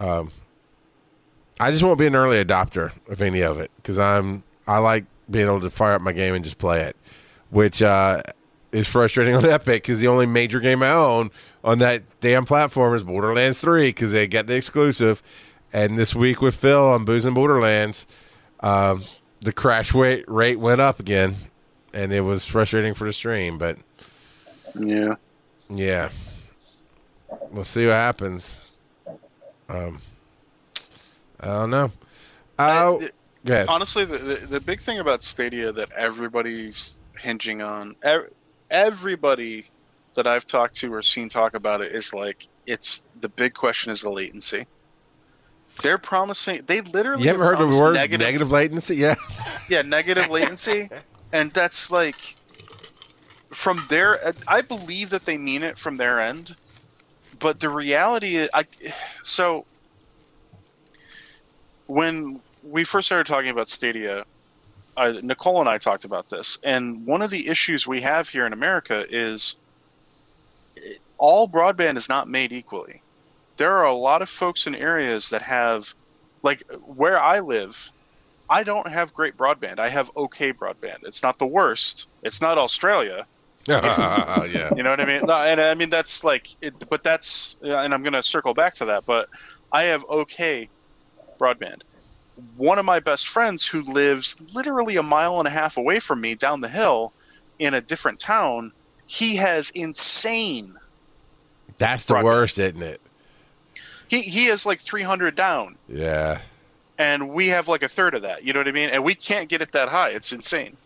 Um, I just won't be an early adopter of any of it because I'm I like being able to fire up my game and just play it, which uh, is frustrating on Epic because the only major game I own on that damn platform is Borderlands Three because they get the exclusive. And this week with Phil on Booze and Borderlands, um, the crash rate rate went up again, and it was frustrating for the stream. But yeah. yeah, we'll see what happens. Um, I don't know. Oh, go honestly, the, the the big thing about Stadia that everybody's hinging on, ev- everybody that I've talked to or seen talk about it is like, it's the big question is the latency. They're promising. They literally. You ever heard the word negative, negative latency? Yeah. Yeah, negative latency, and that's like from their. I believe that they mean it from their end, but the reality is, I so when we first started talking about Stadia, uh, Nicole and I talked about this, and one of the issues we have here in America is all broadband is not made equally. There are a lot of folks in areas that have, like where I live, I don't have great broadband. I have okay broadband. It's not the worst. It's not Australia. yeah. You know what I mean? No, and I mean that's like, it, but that's, and I'm going to circle back to that. But I have okay broadband. One of my best friends who lives literally a mile and a half away from me down the hill in a different town, he has insane. That's the Broadband. worst, isn't it? He he is like 300 down, Yeah. and we have like a third of that. You know what I mean? And we can't get it that high. It's insane.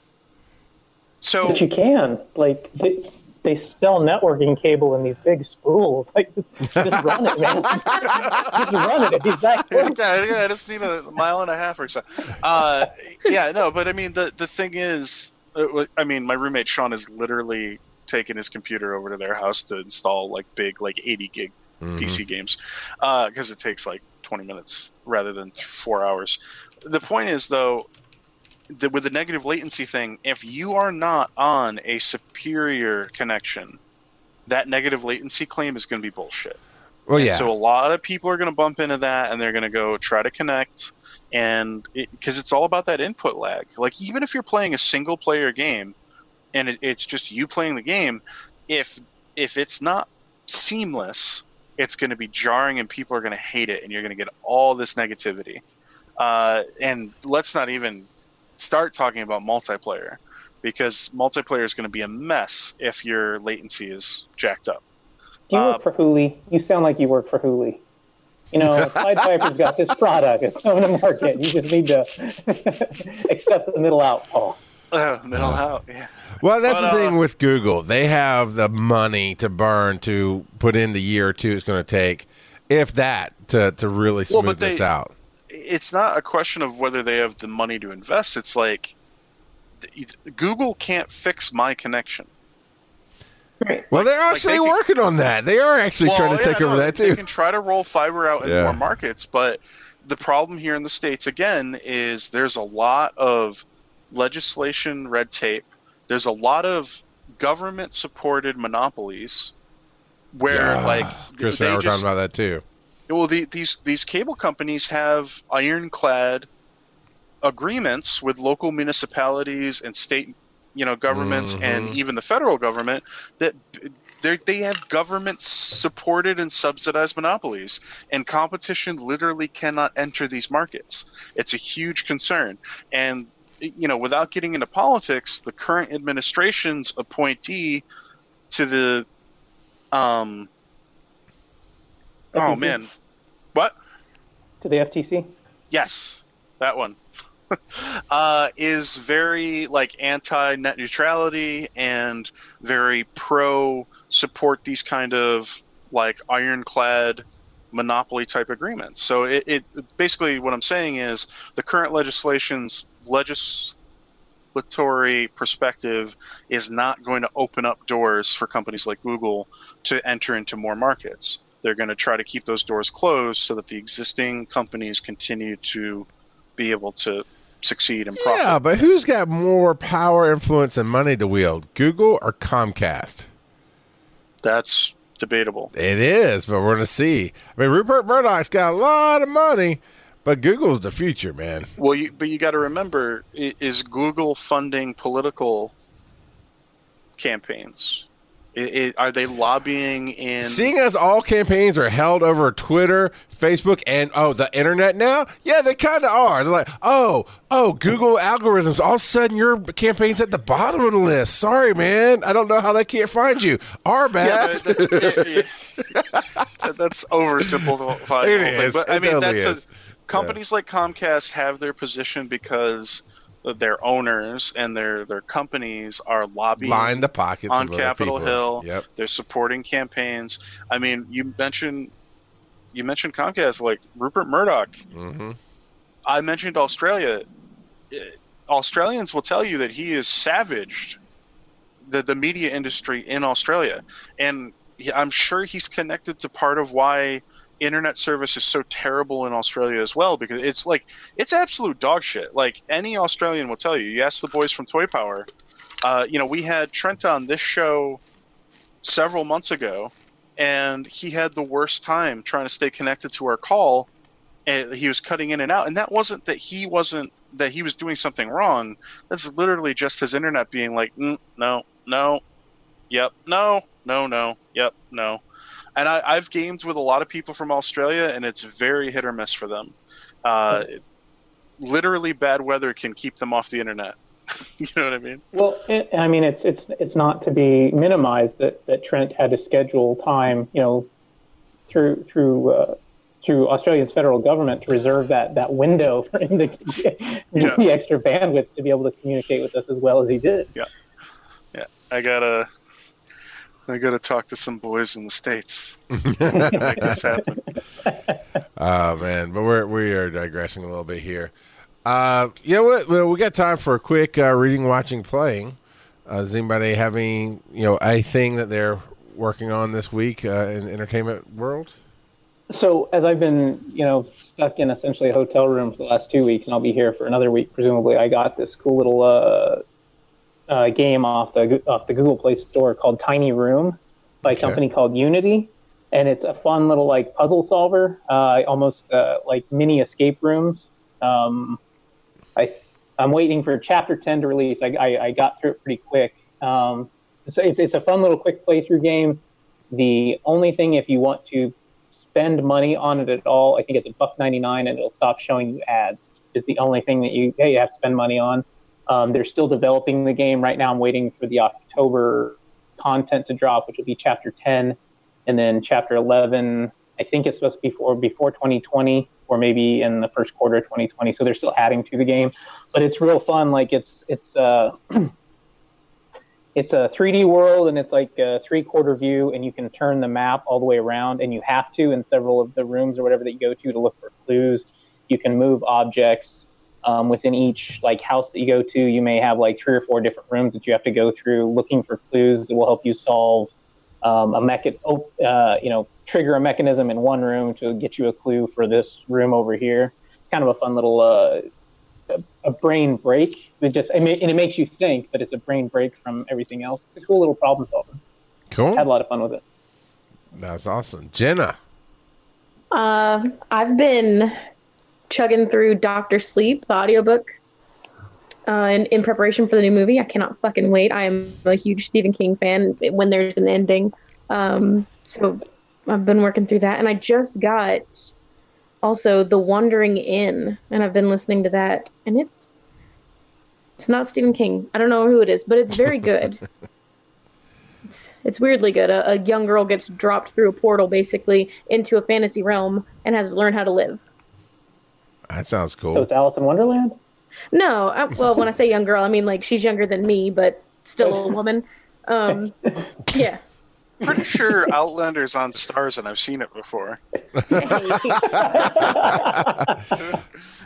So But you can. Like they, they sell networking cable in these big spools. Like just, just run it, man. just run it. It's that quick. yeah, yeah, I just need a mile and a half or so. Uh, yeah, no, but I mean, the the thing is, uh, Uh, I mean, my roommate Sean has literally taken his computer over to their house to install like big, like 80 gig Mhm. PC games because it takes like 20 minutes rather than four hours. The point is, though, that with the negative latency thing, if you are not on a superior connection, that negative latency claim is going to be bullshit. Well, And yeah. So a lot of people are going to bump into that, and they're going to go try to connect, and because it's all about that input lag. Like even if you're playing a single player game, and it, it's just you playing the game, if if it's not seamless, it's going to be jarring, and people are going to hate it, and you're going to get all this negativity. Uh, and let's not even start talking about multiplayer, because multiplayer is going to be a mess if your latency is jacked up. Do you Uh, work for Hooli? You sound like you work for Hooli. You know, Pied Piper's got this product. It's coming to market. You just need to accept the middle out, Paul. Uh, middle out, yeah. Well, that's But, the uh, thing with Google. They have the money to burn to put in the year or two it's going to take, if that, to, to really Well, smooth but this they- out. It's not a question of whether they have the money to invest. It's like Google can't fix my connection. Well, they're like actually they can- working on that. They are actually trying to Well, take yeah, over no, that They too. They can try to roll fiber out in Yeah. more markets, but the problem here in the states again is there's a lot of legislation, red tape. There's a lot of government-supported monopolies where, Yeah. like, Chris they and I were just talking about that too. Well, the, these these cable companies have ironclad agreements with local municipalities and state, you know, governments and Mhm. even the federal government that they they have government supported and subsidized monopolies, and competition literally cannot enter these markets. It's a huge concern, and you know, without getting into politics, the current administration's appointee to the um. Oh FTC? man, what? To the FTC? Yes, that one. uh, is very like anti net neutrality and very pro support these kind of like ironclad monopoly type agreements. So it, it basically what I'm saying is the current legislation's legislatory perspective is not going to open up doors for companies like Google to enter into more markets. They're going to try to keep those doors closed so that the existing companies continue to be able to succeed and profit. Yeah, but who's got more power, influence, and money to wield, Google or Comcast? That's debatable. It is, but we're going to see. I mean, Rupert Murdoch's got a lot of money, but Google's the future, man. Well, you, but you got to remember, is Google funding political campaigns? I i are they lobbying in? Seeing as all campaigns are held over Twitter, Facebook, and oh, the internet now, yeah, they kind of are. They're like, oh, oh, Google algorithms. All of a sudden, your campaign's at the bottom of the list. Sorry, man, I don't know how they can't find you. Our bad. but that- yeah, yeah. that's oversimplifying. It the whole thing. is. But I It mean, totally that's is. a, companies like Comcast have their position because their owners and their their companies are lobbying Line the pockets on Capitol people. Hill. Yep. They're supporting campaigns. I mean, you mentioned you mentioned Comcast, like Rupert Murdoch. hmm I mentioned Australia. Uh, Australians will tell you that he is savaged the the media industry in Australia, and I'm sure he's connected to part of why internet service is so terrible in Australia as well because it's like it's absolute dog shit. Like any Australian will tell you. You ask the boys from Toy Power. Uh, you know, we had Trent on this show several months ago, and he had the worst time trying to stay connected to our call. And he was cutting in and out, and that wasn't that he wasn't that he was doing something wrong. That's literally just his internet being like, mm, no, no, yep, no, no, no, yep, no. And I, I've gamed with a lot of people from Australia, and it's very hit or miss for them. Uh, literally, bad weather can keep them off the internet. you know what I mean? Well, it, I mean, it's it's it's not to be minimized that, that Trent had to schedule time, you know, through through uh, through Australia's federal government to reserve that that window for him to get Yeah. the extra bandwidth to be able to communicate with us as well as he did. Yeah, yeah. I gotta, I gotta talk to some boys in the states. Make this happen. Oh man, but we're we are digressing a little bit here. Uh, you know what? Well, we got time for a quick uh, reading, watching, playing. Uh, does anybody having you know a thing that they're working on this week uh, in the entertainment world? So as I've been, you know, stuck in essentially a hotel room for the last two weeks, and I'll be here for another week, presumably. I got this cool little uh, game off the off the Google Play Store called Tiny Room by a Okay. company called Unity, and it's a fun little like puzzle solver, uh, almost uh, like mini escape rooms. Um, I I'm waiting for Chapter Ten to release. I I, I got through it pretty quick. Um, so it's it's a fun little quick playthrough game. The only thing, if you want to spend money on it at all, I think it's a buck ninety nine, and it'll stop showing you ads. Is the only thing that you hey, you have to spend money on. Um, they're still developing the game right now. I'm waiting for the October content to drop, which will be Chapter ten, and then Chapter eleven. I think it's supposed to be for before 2020, or maybe in the first quarter of 2020. So they're still adding to the game, but it's real fun. Like it's it's uh, it's a 3D world and it's like a three quarter view and you can turn the map all the way around and you have to in several of the rooms or whatever that you go to to look for clues. You can move objects um, within each like house that you go to. You may have like three or four different rooms that you have to go through looking for clues that will help you solve um, a mecha- uh, you know, trigger a mechanism in one room to get you a clue for this room over here. It's kind of a fun little uh, a, a brain break. It just it ma- and it makes you think, but it's a brain break from everything else. It's a cool little problem solver. Cool. Had a lot of fun with it. That's awesome, Jenna. Uh, I've been chugging through Doctor Sleep, the audiobook, uh, in, in preparation for the new movie. I cannot fucking wait. I am a huge Stephen King fan when there's an ending. Um, so I've been working through that. And I just got also The Wandering Inn, and I've been listening to that. And it's, it's not Stephen King. I don't know who it is, but it's very good. It's, it's weirdly good. A, a young girl gets dropped through a portal basically into a fantasy realm and has to learn how to live. That sounds So cool. it's Alice in Wonderland. No, I, well, when I say young girl, I mean like she's younger than me, but still a woman. Um, yeah. Pretty sure Outlander's on Starz, and I've seen it before.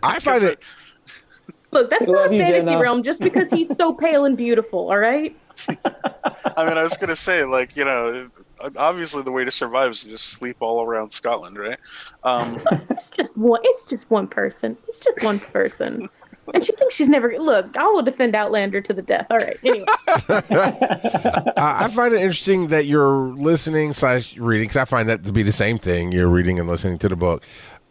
I find it. Look, that's Love not you, fantasy Jenna. realm just because he's so pale and beautiful. All right. I mean, I was gonna say, like, you know, obviously the way to survive is to just sleep all around Scotland, right? Um, It's just one. It's just one person. It's just one person. And she thinks she's never. Look, I will defend Outlander to the death. All right. Anyway, I I find it interesting that you're listening slash reading. Because I find that to be the same thing. You're reading and listening to the book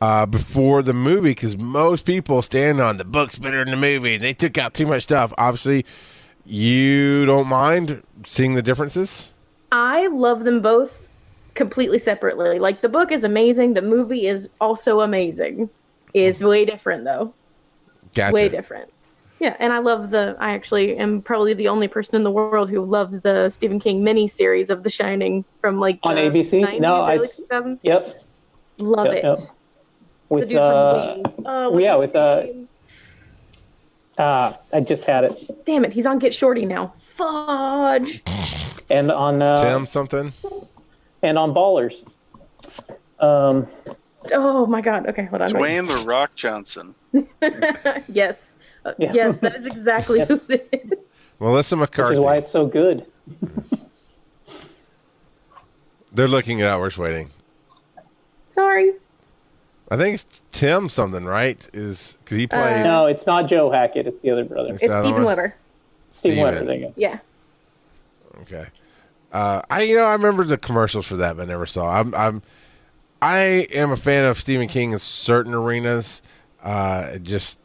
uh, before the movie. Because most people stand on the book's better than the movie. They took out too much stuff. Obviously, you don't mind seeing the differences. I love them both completely separately. Like the book is amazing. The movie is also amazing. Is way different though. Gotcha. way different. Yeah, and I love the. I actually am probably the only person in the world who loves the Stephen King mini series of The Shining from like On the ABC? 90s, No, early it's- 2000s. Yep. Love Yep, it. yep. The With dude uh, from Wings. What's yeah, with, uh, name? uh, I just had it, Damn it, he's on Get Shorty now. Fudge. and on uh, Tim, something. and on Ballers. Um, Oh my god. Okay, hold on. wait. Dwayne the Rock Johnson. yes. Uh, Yeah. Yes, that is exactly who it is. Melissa which McCarthy. is why it's so good. They're looking at out. We're waiting. Sorry. I think it's Tim something, right? Is because he played Uh, No, it's not Joe Hackett. It's the other brother. It's It's the other Steven one? Weber. Steve Steven. Weber. There you go. Yeah. Okay. Uh, I you know I remember the commercials for that, but I never saw. I'm I'm I am a fan of Stephen King in certain arenas. Uh, just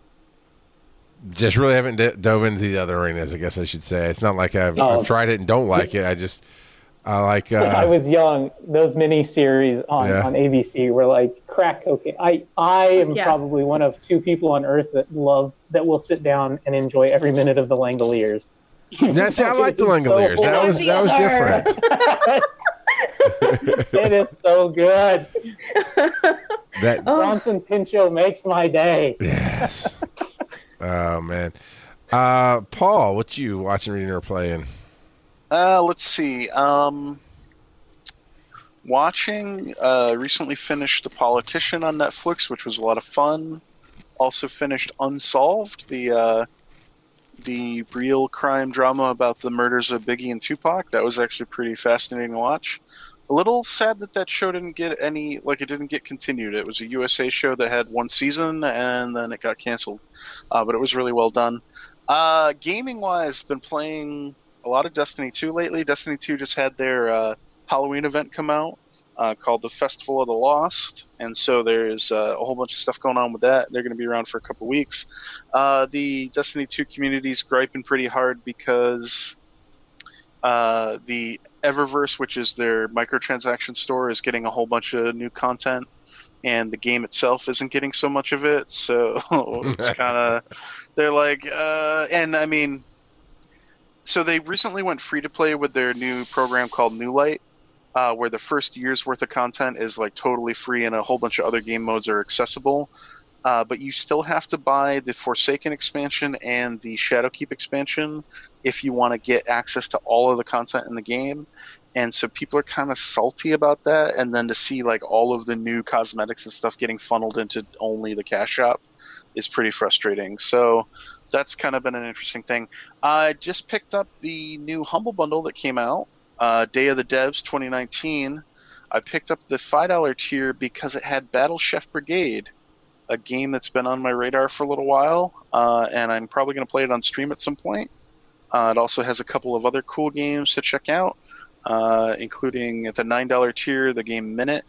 just really haven't d- dove into the other arenas. I guess I should say. It's not like I've, Oh. I've tried it and don't like it. I just I like. When I Uh, was young, those mini series on, Yeah. on ABC were like crack cocaine. I I am Yeah. probably one of two people on earth that love that will sit down and enjoy every minute of the Langoliers. now, see, I like the It's so Langoliers. That was that was different. it is so good. That Oh, Bronson Pinchot makes my day. yes. Oh man. Uh, Paul, what you watching, reading, or playing? Uh, let's see. Um, watching. Uh, recently finished The Politician on Netflix, which was a lot of fun. also finished Unsolved, the uh, the real crime drama about the murders of Biggie and Tupac. That was actually pretty fascinating to watch. A little sad that that show didn't get any, like it didn't get continued. It was a USA show that had one season and then it got canceled, uh, but it was really well done. Uh, gaming wise, been playing a lot of Destiny 2 lately. Destiny 2 just had their uh, Halloween event come out uh, called the Festival of the Lost, and so there's uh, a whole bunch of stuff going on with that. They're going to be around for a couple weeks. Uh, the Destiny 2 community's griping pretty hard because uh, the Eververse, which is their microtransaction store, is getting a whole bunch of new content, and the game itself isn't getting so much of it. So it's kind of they're like, uh, and I mean, so they recently went free to play with their new program called New Light, uh, where the first year's worth of content is like totally free, and a whole bunch of other game modes are accessible. Uh, but you still have to buy the Forsaken expansion and the Shadowkeep expansion if you want to get access to all of the content in the game. And so people are kind of salty about that. And then to see like all of the new cosmetics and stuff getting funneled into only the cash shop is pretty frustrating. So that's kind of been an interesting thing. I just picked up the new Humble Bundle that came out, uh, Day of the Devs 2019. I picked up the $5 tier because it had Battle Chef Brigade a game that's been on my radar for a little while, uh, and I'm probably going to play it on stream at some point. Uh, it also has a couple of other cool games to check out, uh, including at the $9 tier, the game Minit,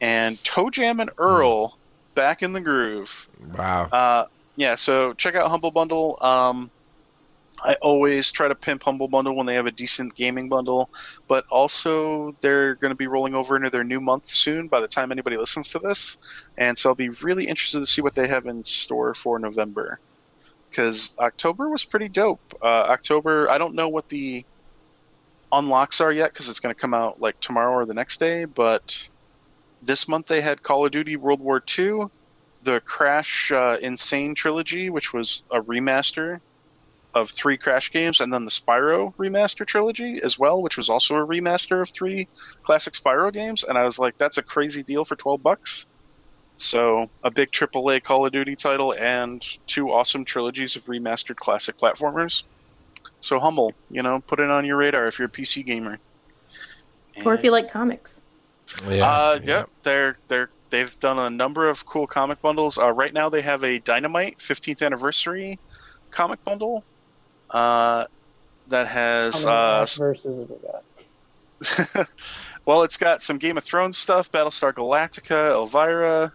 and ToeJam and Earl back in the groove. Wow. Yeah, so check out Humble Bundle. Um, I always try to pimp Humble Bundle when they have a decent gaming bundle, but also they're going to be rolling over into their new month soon by the time anybody listens to this. And so I'll be really interested to see what they have in store for November. Because October was pretty dope. Uh, October, I don't know what the unlocks are yet because it's going to come out like tomorrow or the next day, but this month they had Call of Duty World War II, the Crash uh, N. Sane trilogy, which was a remaster of three Crash games, and then the Spyro remaster trilogy as well, which was also a remaster of three classic Spyro games. And I was like, that's a crazy deal for twelve bucks. So a big AAA Call of Duty title and two awesome trilogies of remastered classic platformers. So humble, you know, put it on your radar if you're a PC gamer. Or if you like comics. Yeah. Uh, yeah, they're they're they've done a number of cool comic bundles. Uh, right now they have a Dynamite 15th anniversary comic bundle uh, that has How many uh, verses have we got? well, it's got some Game of Thrones stuff, Battlestar Galactica, Elvira,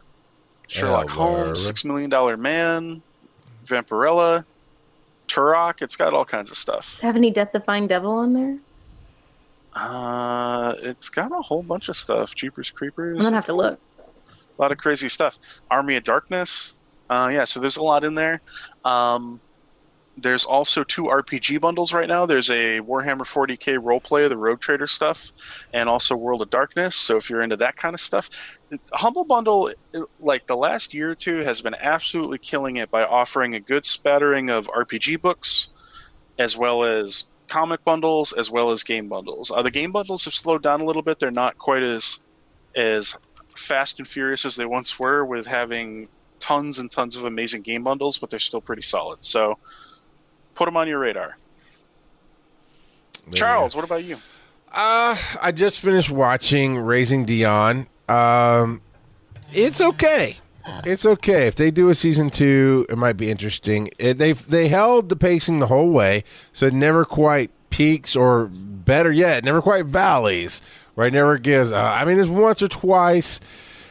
Sherlock Elvira. Holmes, Six Million Dollar Man, Vampirella, Turok. It's got all kinds of stuff. Does it have any Death Defying Devil on there? Uh, it's got a whole bunch of stuff. Jeepers Creepers. I'm gonna have to look. A lot of crazy stuff. Army of Darkness. Uh, yeah, so there's a lot in there. Um, there's also two RPG bundles right now. There's a Warhammer 40k roleplay, the Rogue Trader stuff, and also World of Darkness. So if you're into that kind of stuff, Humble Bundle, like the last year or two, has been absolutely killing it by offering a good spattering of RPG books, as well as comic bundles, as well as game bundles. Uh, the game bundles have slowed down a little bit. They're not quite as as fast and furious as they once were with having tons and tons of amazing game bundles, but they're still pretty solid. So put them on your radar. There Charles, what about you? Uh, I just finished watching Raising Dion. Um, it's okay. It's okay if they do a season two. It might be interesting. It, they they held the pacing the whole way, so it never quite peaks, or better yet, never quite valleys. Right, never gives. Uh, I mean, there's once or twice.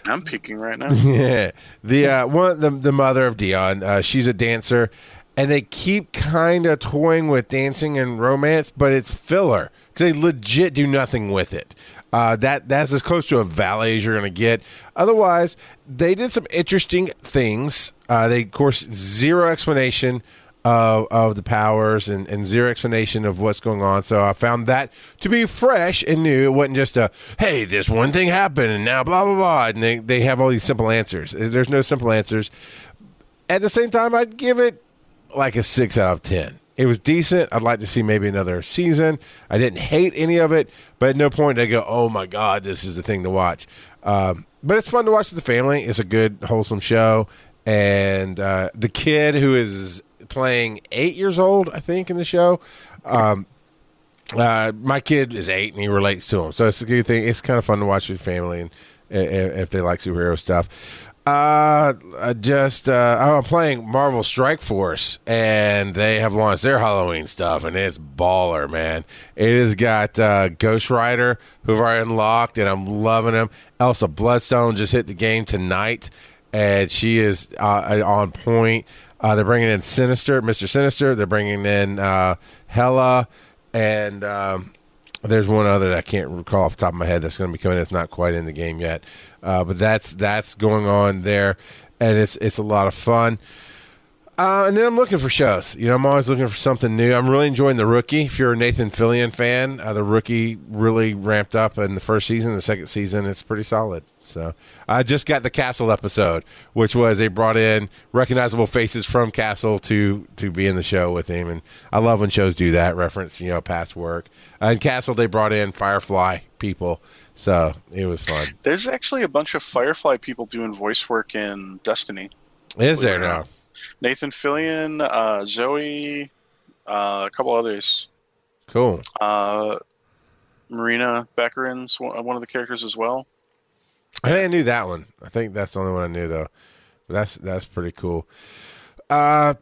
I'm peeking right now. Yeah, the uh, one the the mother of Dion. Uh, she's a dancer, and they keep kind of toying with dancing and romance, but it's filler because they legit do nothing with it. Uh, that that's as close to a valley as you're going to get. Otherwise, they did some interesting things. Uh, they, of course, zero explanation of of the powers and, and zero explanation of what's going on. So I found that to be fresh and new. It wasn't just a hey, this one thing happened and now blah blah blah. And they they have all these simple answers. There's no simple answers. At the same time, I'd give it like a six out of ten. It was decent. I'd like to see maybe another season. I didn't hate any of it, but at no point did I go, "Oh my god, this is the thing to watch." Um, but it's fun to watch with the family. It's a good, wholesome show, and uh, the kid who is playing eight years old, I think, in the show. Um, uh, my kid is eight, and he relates to him, so it's a good thing. It's kind of fun to watch with family, and if, if they like superhero stuff. Uh, I just uh, I'm playing Marvel Strike Force, and they have launched their Halloween stuff, and it's baller, man. It has got uh, Ghost Rider, who've already unlocked, and I'm loving him. Elsa Bloodstone just hit the game tonight, and she is uh, on point. Uh, they're bringing in Sinister, Mister Sinister. They're bringing in uh, Hela, and um, there's one other that I can't recall off the top of my head that's going to be coming. It's not quite in the game yet, uh, but that's that's going on there, and it's it's a lot of fun. Uh, and then I'm looking for shows. You know, I'm always looking for something new. I'm really enjoying the rookie. If you're a Nathan Fillion fan, uh, the rookie really ramped up in the first season. The second season, it's pretty solid. So I just got the Castle episode, which was they brought in recognizable faces from Castle to to be in the show with him, and I love when shows do that. Reference you know past work. and Castle, they brought in Firefly people, so it was fun. There's actually a bunch of Firefly people doing voice work in Destiny. Is there now? Nathan Fillion, uh, Zoe, uh, a couple others. Cool. Uh, Morena Baccarin's one one of the characters as well. I think I knew that one. I think that's the only one I knew though. That's that's pretty cool. Uh,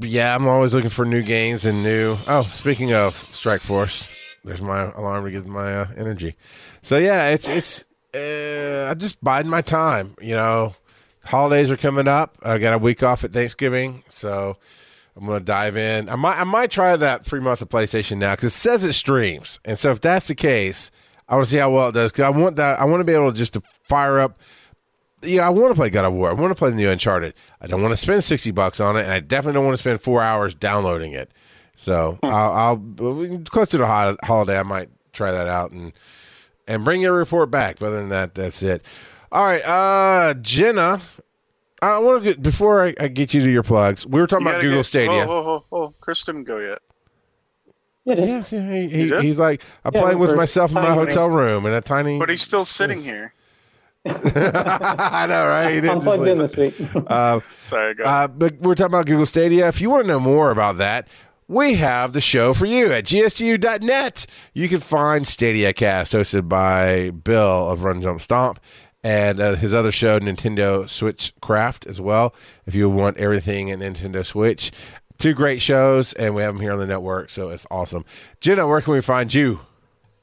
yeah, I'm always looking for new games and new. Oh, speaking of Strike Force, there's my alarm to get my uh, energy. So yeah, it's it's. Uh, I just biding my time. You know, holidays are coming up. I got a week off at Thanksgiving, so I'm gonna dive in. I might I might try that free month of PlayStation now because it says it streams, and so if that's the case, I want to see how well it does because I want that. I want to be able to just to fire up. Yeah, I want to play God of War. I want to play the new Uncharted. I don't want to spend sixty bucks on it, and I definitely don't want to spend four hours downloading it. So I'll, I'll close to the holiday. I might try that out and and bring your report back. But other than that, that's it. All right, uh, Jenna. I want to get before I, I get you to your plugs. We were talking You about Google get- Stadia. Oh, oh, oh, oh, Chris didn't go yet. Yeah. Yes, yeah, he, he, You he's like I'm Yeah, playing with myself in my hotel room in a tiny. But he's still sitting here. I know, right? He didn't I'm just plugged in this week. Uh, Sorry, go. uh, but we're talking about Google Stadia. If you want to know more about that, we have the show for you at gstu.net. You can find Stadia Cast hosted by Bill of Run Jump Stomp and uh, his other show, Nintendo Switch Craft, as well. If you want everything in Nintendo Switch, two great shows, and we have them here on the network, so it's awesome. Jenna, where can we find you?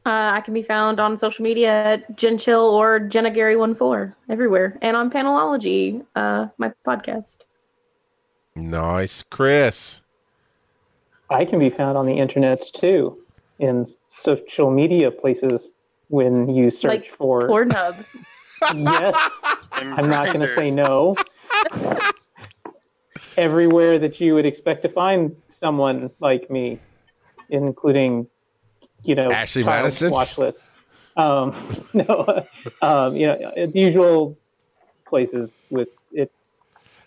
Uh, I can be found on social media at Jen Chill or Jenna Gary One Four everywhere, and on Panelology, uh, my podcast. Nice, Chris. I can be found on the internet too, in social media places when you search Like for. Pornhub. yes, I'm not going to say no. Everywhere that you would expect to find someone like me, including, you know, Ashley Madison? watch lists. Um, no, um, you know, the usual places with it.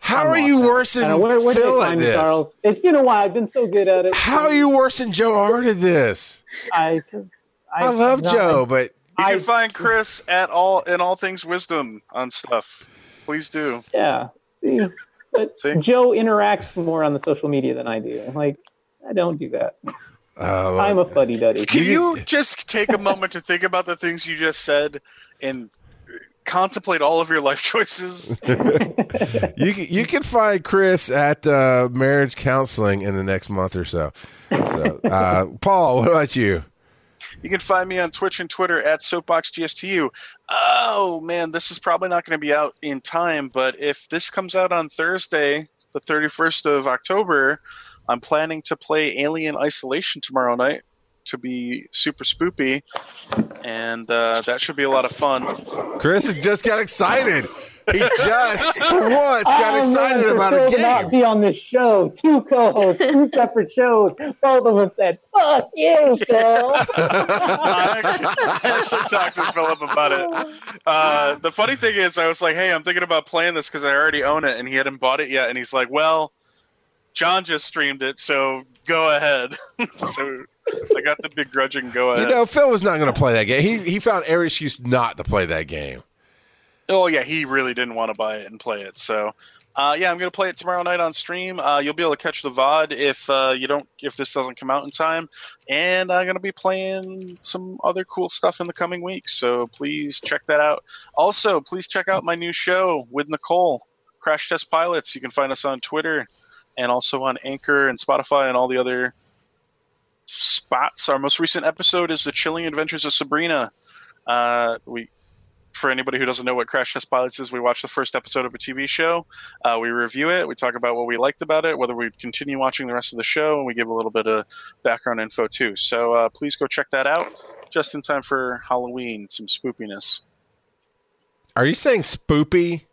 How are you worse than don't know, where, where did Phil at this? Charles? It's been a while. I've been so good at it. How are you worse than Joe Hart at this? I, 'cause I, love not- Joe, but You I- can find Chris at all in all things wisdom on stuff. Please do. Yeah. See, but See? Joe interacts more on the social media than I do. Like, I don't do that. uh, I'm a fuddy duddy. Can you just take a moment to think about the things you just said and contemplate all of your life choices? you can, you can find Chris at uh, marriage counseling in the next month or so. So, uh, Paul, what about you? You can find me on Twitch and Twitter at SoapboxGSTU. Oh man, this is probably not going to be out in time, but if this comes out on Thursday, the 31st of October, I'm planning to play Alien Isolation tomorrow night to be super spoopy, and uh, that should be a lot of fun. Chris just got excited. He just, for once, got Oh, excited man, for about a Phil to Not be on this show. Two co-hosts, two separate shows. Both of them said, "Fuck you, Phil." I actually, I actually talked to Philip about it. Uh, the funny thing is, I was like, "Hey, I'm thinking about playing this because I already own it," and he hadn't bought it yet. And he's like, "Well, John just streamed it, so go ahead." so I got the begrudging go You ahead. know, Phil was not going to play that game. He he found every excuse not to play that game. Oh yeah, he really didn't want to buy it and play it. So Uh, yeah, I'm gonna play it tomorrow night on stream. Uh, you'll be able to catch the VOD if uh, you don't if this doesn't come out in time. And I'm gonna be playing some other cool stuff in the coming weeks. So please check that out. Also, please check out my new show with Nicole, Crash Test Pilots. You can find us on Twitter and also on Anchor and Spotify and all the other spots. Our most recent episode is the Chilling Adventures of Sabrina. Uh, we for anybody who doesn't know what Crash Test Pilots is, we watch the first episode of a TV show. Uh, we review it. We talk about what we liked about it, whether we continue watching the rest of the show, and we give a little bit of background info too. So uh, please go check that out just in time for Halloween. Some spoopiness. Are you saying spoopy?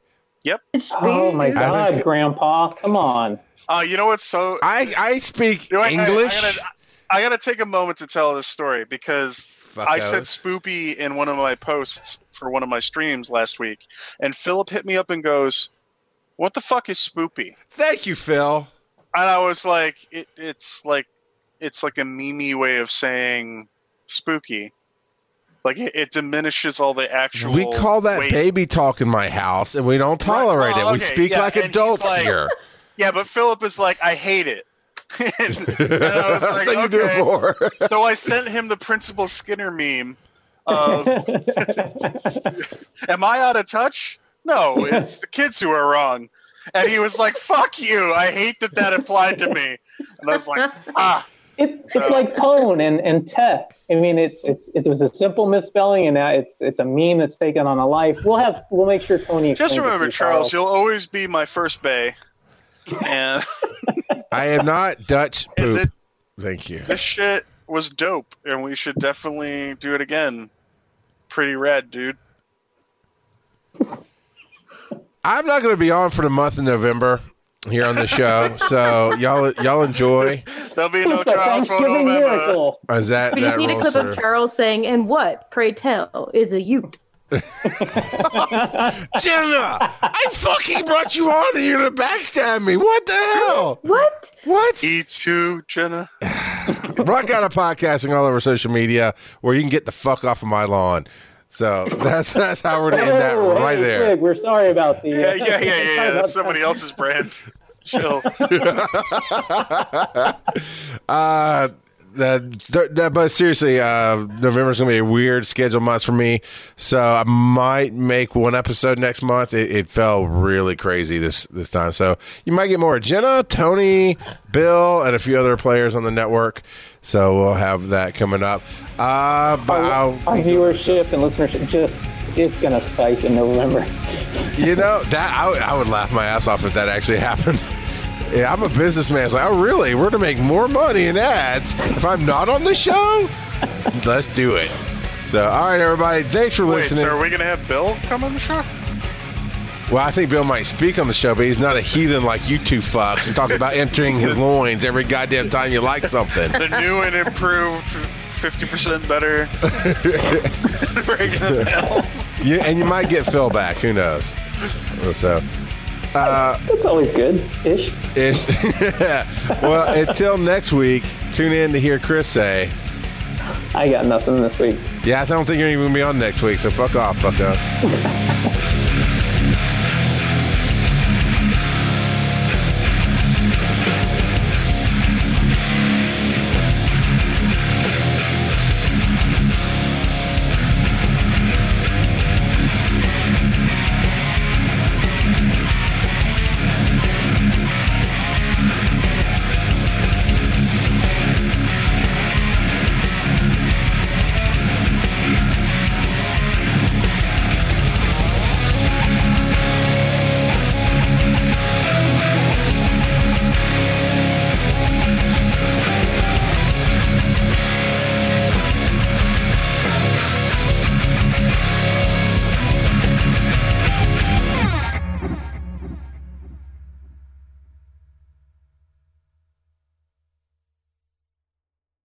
Yep. Oh my God, think- Grandpa! Come on. Uh, you know what's so I I speak You know what? I- English. I, gotta, I gotta take a moment to tell this story because I said spoopy in one of my posts for one of my streams last week, and Philip hit me up and goes, "What the fuck is spoopy?" Thank you, Phil. And I was like, it, "It's like, it's like a memey way of saying spooky." Like it, it diminishes all the actual. We call that weight. baby talk in my house, and we don't tolerate well, it. We speak yeah, like and adults like- here. Yeah, but Philip is like, "I hate it." and, and I was like, so you do "Okay." more. So I sent him the Principal Skinner meme of Am I out of touch? No, it's the kids who are wrong. And he was like, Fuck you. I hate that that applied to me. And I was like, Ah, It, it's like tone and, and tech. I mean, it's it's it was a simple misspelling, and now it's it's a meme that's taken on a life. We'll have we'll make sure Tony. just explains it to remember, Charles, you'll always be my first bay. And I am not Dutch And poop. Thank you. this shit was dope. And we should definitely do it again. Pretty rad, dude. I'm not going to be on for the month of November here on the show, so y'all y'all enjoy. There'll be no Charles for Thanksgiving November. miracle. Is that We just that need a clip roster? of Charles saying, "And what, pray tell, is a Ute?" Jenna, I fucking brought you on here to backstab me. What the hell? What? What? E2, Jenna. Brock got a podcasting all over social media where you can get the fuck off of my lawn. So that's that's how we're gonna end that right hey, there. Fig, we're sorry about the. Yeah, uh, yeah, yeah, yeah. sorry yeah. That's somebody else's brand. Chill. Uh, that, that, but seriously, uh, November's gonna be a weird schedule month for me. So I might make one episode next month. It, it fell really crazy this this time. So you might get more Jenna, Tony, Bill, and a few other players on the network. So we'll have that coming up. Uh, but Our, our viewership and listenership just it's gonna spike in November. You know that I, I would laugh my ass off if that actually happened. Yeah, I'm a businessman. It's like, oh, really? We're going to make more money in ads if I'm not on the show. Let's do it. So, all right, everybody. Thanks for Wait, listening. so are we going to have Bill come on the show? well, I think Bill might speak on the show, but he's not a heathen like you two fucks and talk about emptying his loins every goddamn time you like something. The new and improved, 50% better. Breaking it down. You, and you might get Phil back. Who knows? So, Uh, That's always good, ish. ish. well, until next week, tune in to hear Chris say. I got nothing this week. Yeah, I don't think you're even gonna be on next week, so fuck off, fuck up.